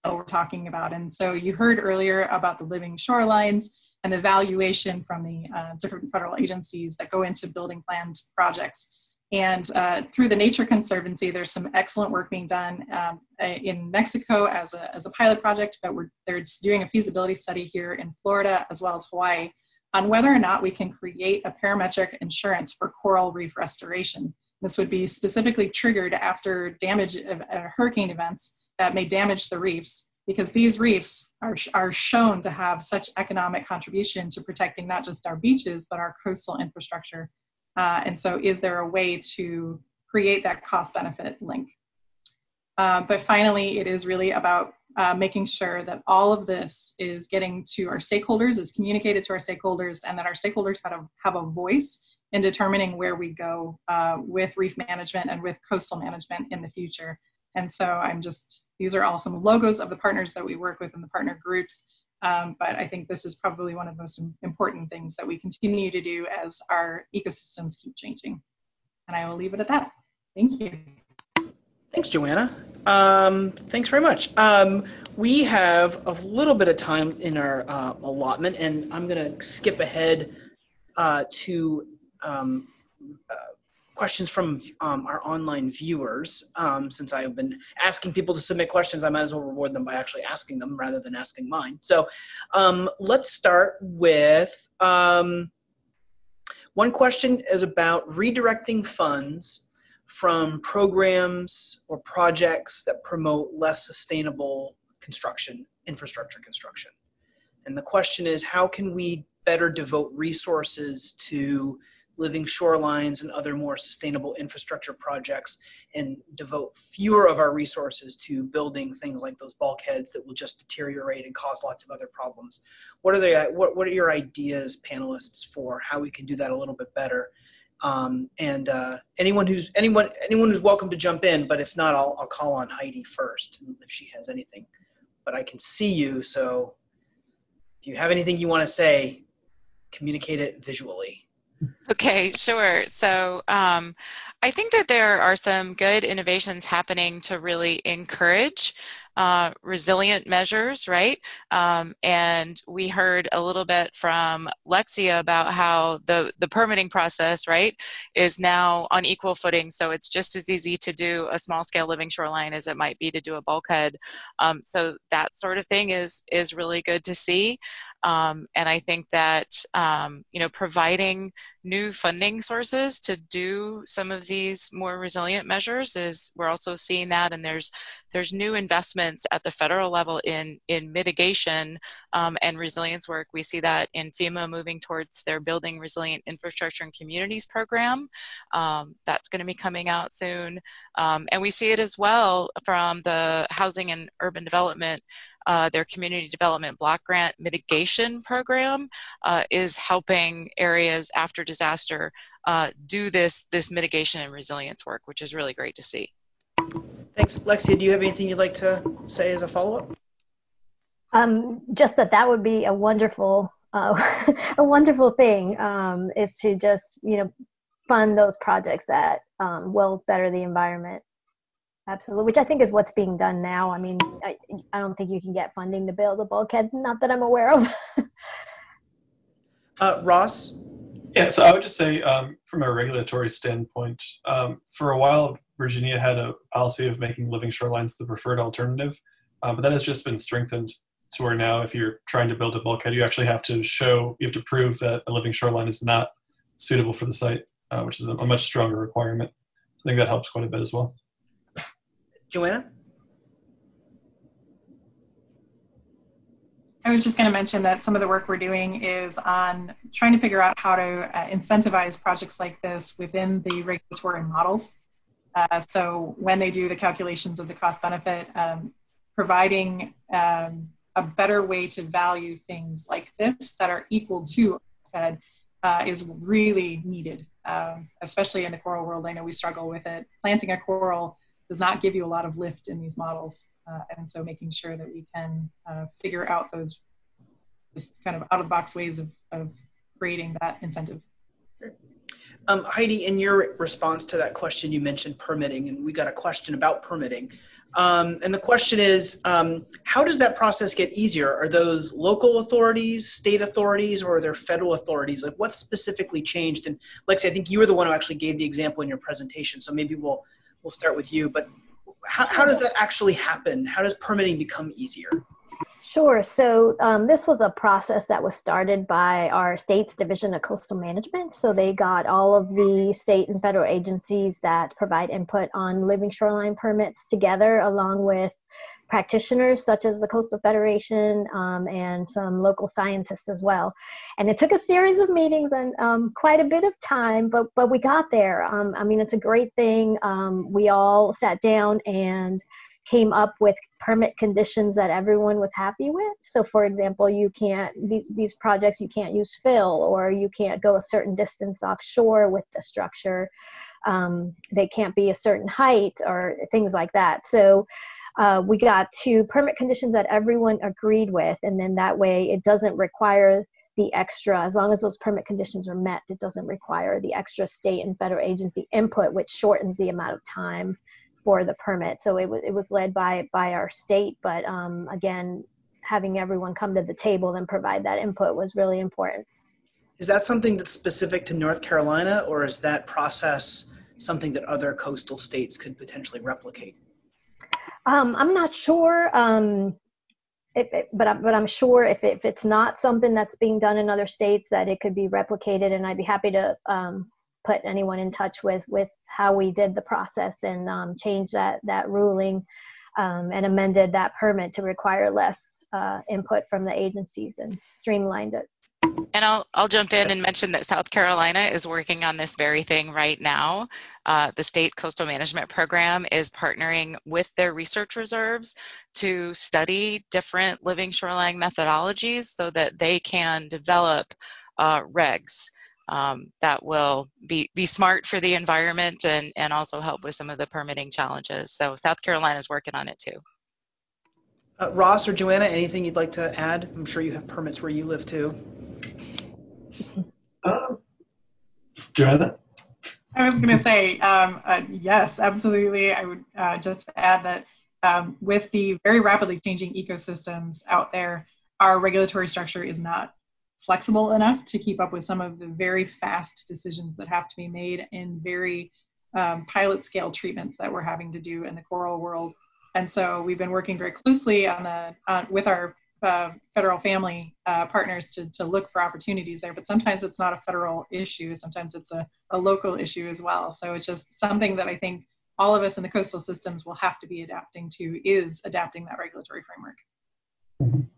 what we're talking about. And so you heard earlier about the living shorelines and the valuation from the uh, different federal agencies that go into building planned projects. And uh, through the Nature Conservancy, there's some excellent work being done um, in Mexico as a, as a pilot project, but we're, they're doing a feasibility study here in Florida as well as Hawaii on whether or not we can create a parametric insurance for coral reef restoration. This would be specifically triggered after damage of uh, hurricane events that may damage the reefs because these reefs are, are shown to have such economic contribution to protecting not just our beaches, but our coastal infrastructure. Uh, and so is there a way to create that cost benefit link? Uh, but finally, it is really about uh, making sure that all of this is getting to our stakeholders, is communicated to our stakeholders, and that our stakeholders have a, have a voice in determining where we go uh, with reef management and with coastal management in the future. And so I'm just, these are all some logos of the partners that we work with in the partner groups. Um, but I think this is probably one of the most important things that we continue to do as our ecosystems keep changing. And I will leave it at that. Thank you. Thanks, Joanna. Um, thanks very much. Um, we have a little bit of time in our uh, allotment, and I'm going to skip ahead uh, to um, uh, questions from um, our online viewers. Um, since I've been asking people to submit questions, I might as well reward them by actually asking them rather than asking mine. So um, let's start with one question is about redirecting funds from programs or projects that promote less sustainable construction, infrastructure construction. And the question is, how can we better devote resources to living shorelines and other more sustainable infrastructure projects and devote fewer of our resources to building things like those bulkheads that will just deteriorate and cause lots of other problems. What are the what, what are your ideas, panelists, for how we can do that a little bit better? Um, and uh, anyone who's anyone anyone who's welcome to jump in, but if not, I'll, I'll call on Heidi first if she has anything. But I can see you, so if you have anything you want to say, communicate it visually. Okay, sure. So um, I think that there are some good innovations happening to really encourage uh, resilient measures, right? Um, and we heard a little bit from Lexia about how the, the permitting process, right, is now on equal footing. So it's just as easy to do a small scale living shoreline as it might be to do a bulkhead. Um, so that sort of thing is, is really good to see. Um, and I think that, um, you know, providing new funding sources to do some of these more resilient measures is, we're also seeing that and there's, there's new investments at the federal level in, in mitigation um, and resilience work. We see that in FEMA moving towards their Building Resilient Infrastructure and Communities program. Um, that's going to be coming out soon. Um, and we see it as well from the Housing and Urban Development uh, their community development block grant mitigation program uh, is helping areas after disaster uh, do this this mitigation and resilience work, which is really great to see. Thanks, Lexia. Do you have anything you'd like to say as a follow-up? Um, just that that would be a wonderful uh, *laughs* a wonderful thing um, is to just you know fund those projects that um, will better the environment Absolutely, which I think is what's being done now. I mean, I, I don't think you can get funding to build a bulkhead, not that I'm aware of. *laughs* Uh, Ross? Yeah, so I would just say um, from a regulatory standpoint, um, for a while, Virginia had a policy of making living shorelines the preferred alternative, uh, but that has just been strengthened to where now if you're trying to build a bulkhead, you actually have to show, you have to prove that a living shoreline is not suitable for the site, uh, which is a, a much stronger requirement. I think that helps quite a bit as well. Joanna? I was just going to mention that some of the work we're doing is on trying to figure out how to uh, incentivize projects like this within the regulatory models. Uh, so when they do the calculations of the cost benefit, um, providing um, a better way to value things like this that are equal to uh, is really needed, um, especially in the coral world. I know we struggle with it. Planting a coral does not give you a lot of lift in these models. Uh, and so making sure that we can uh, figure out those just kind of out of box ways of, of creating that incentive. Um, Heidi, in your response to that question, you mentioned permitting, and we got a question about permitting. Um, and the question is, um, how does that process get easier? Are those local authorities, state authorities, or are there federal authorities? Like, what's specifically changed? And Lexi, I think you were the one who actually gave the example in your presentation, so maybe we'll we'll start with you. But how, how does that actually happen? How does permitting become easier? Sure. So um, this was a process that was started by our state's Division of Coastal Management. So they got all of the state and federal agencies that provide input on living shoreline permits together, along with practitioners such as the Coastal Federation um, and some local scientists as well. And it took a series of meetings and um, quite a bit of time, but but we got there. Um, I mean, it's a great thing. Um, we all sat down and came up with permit conditions that everyone was happy with. So for example, you can't these these projects you can't use fill or you can't go a certain distance offshore with the structure. Um, they can't be a certain height or things like that. So uh, we got to permit conditions that everyone agreed with, and then that way it doesn't require the extra, as long as those permit conditions are met, it doesn't require the extra state and federal agency input, which shortens the amount of time for the permit. So it was it was led by by our state, but um, again, having everyone come to the table and provide that input was really important. Is that something that's specific to North Carolina, or is that process something that other coastal states could potentially replicate? Um, I'm not sure. Um, if it, but I'm, but I'm sure if, if it's not something that's being done in other states that it could be replicated and I'd be happy to um, put anyone in touch with with how we did the process and um, changed that that ruling um, and amended that permit to require less uh, input from the agencies and streamlined it. And I'll, I'll jump in and mention that South Carolina is working on this very thing right now. Uh, the State Coastal Management Program is partnering with their research reserves to study different living shoreline methodologies so that they can develop uh, regs um, that will be, be smart for the environment and, and also help with some of the permitting challenges. So South Carolina is working on it too. Uh, Ross or Joanna, anything you'd like to add? I'm sure you have permits where you live too. Uh, Joanna? I was going to say, um, uh, yes, absolutely. I would uh, just add that um, with the very rapidly changing ecosystems out there, our regulatory structure is not flexible enough to keep up with some of the very fast decisions that have to be made in very um, pilot scale treatments that we're having to do in the coral world. And so we've been working very closely on the uh, with our uh, federal family uh, partners to, to look for opportunities there. But sometimes it's not a federal issue. Sometimes it's a, a local issue as well. So it's just something that I think all of us in the coastal systems will have to be adapting to is adapting that regulatory framework. Mm-hmm.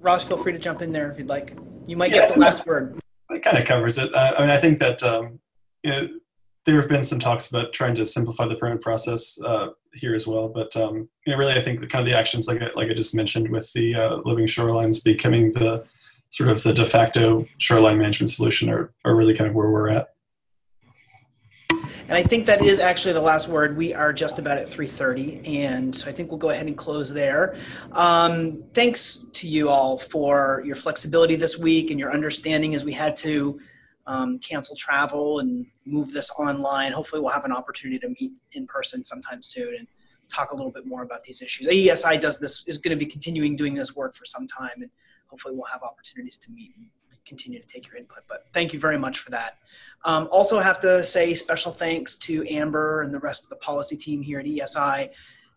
Ross, feel free to jump in there if you'd like. You might yeah, get the last word. It kind of covers it. Uh, I mean, I think that um, you know, there have been some talks about trying to simplify the permit process uh, here as well. But um, you know, really, I think the kind of the actions, like I, like I just mentioned, with the uh, living shorelines becoming the sort of the de facto shoreline management solution, are, are really kind of where we're at. And I think that is actually the last word. We are just about at 3:30, and so I think we'll go ahead and close there. Um, thanks to you all for your flexibility this week and your understanding as we had to um, cancel travel and move this online. Hopefully, we'll have an opportunity to meet in person sometime soon and talk a little bit more about these issues. EESI does this is going to be continuing doing this work for some time, and hopefully, we'll have opportunities to meet continue to take your input. But thank you very much for that. Um, also have to say special thanks to Amber and the rest of the policy team here at EESI,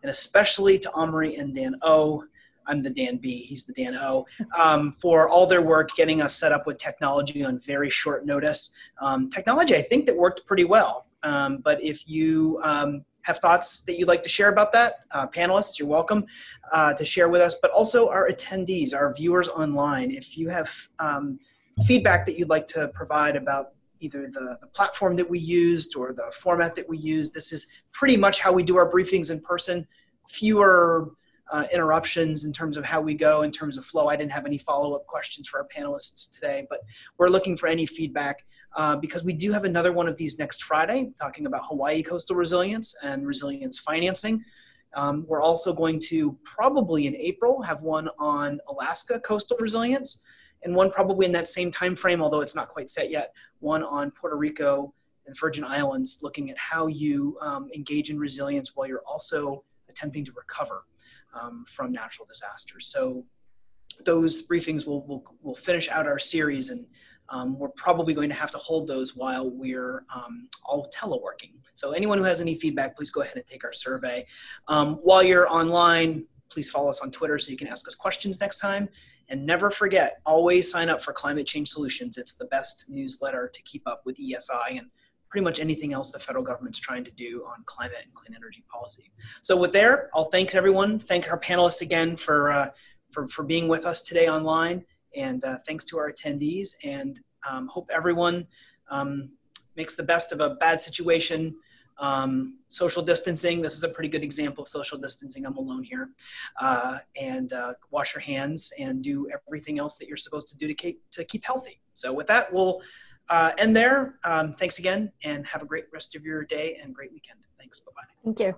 and especially to Omri and Dan O. I'm the Dan B, he's the Dan O, um, for all their work getting us set up with technology on very short notice. Um, technology, I think, that worked pretty well. Um, but if you um, have thoughts that you'd like to share about that, uh, panelists, you're welcome uh, to share with us. But also our attendees, our viewers online, if you have um, feedback that you'd like to provide about either the, the, platform that we used or the format that we used. This is pretty much how we do our briefings in person. Fewer uh, interruptions in terms of how we go, in terms of flow. I didn't have any follow-up questions for our panelists today, but we're looking for any feedback uh, because we do have another one of these next Friday, talking about Hawaii coastal resilience and resilience financing. Um, we're also going to probably in April have one on Alaska coastal resilience and one probably in that same time frame, although it's not quite set yet, one on Puerto Rico and Virgin Islands, looking at how you um, engage in resilience while you're also attempting to recover um, from natural disasters. So those briefings will, will, will finish out our series and um, we're probably going to have to hold those while we're um, all teleworking. So anyone who has any feedback, please go ahead and take our survey. Um, while you're online, please follow us on Twitter so you can ask us questions next time. And never forget, always sign up for Climate Change Solutions. It's the best newsletter to keep up with EESI and pretty much anything else the federal government's trying to do on climate and clean energy policy. So with there, I'll thank everyone. Thank our panelists again for, uh, for, for being with us today online. And uh, thanks to our attendees and um, hope everyone um, makes the best of a bad situation um, social distancing, this is a pretty good example of social distancing. I'm alone here. Uh, and uh, wash your hands and do everything else that you're supposed to do to keep, to keep healthy. So with that, we'll uh, end there. Um, thanks again and have a great rest of your day and great weekend. Thanks. Bye-bye. Thank you.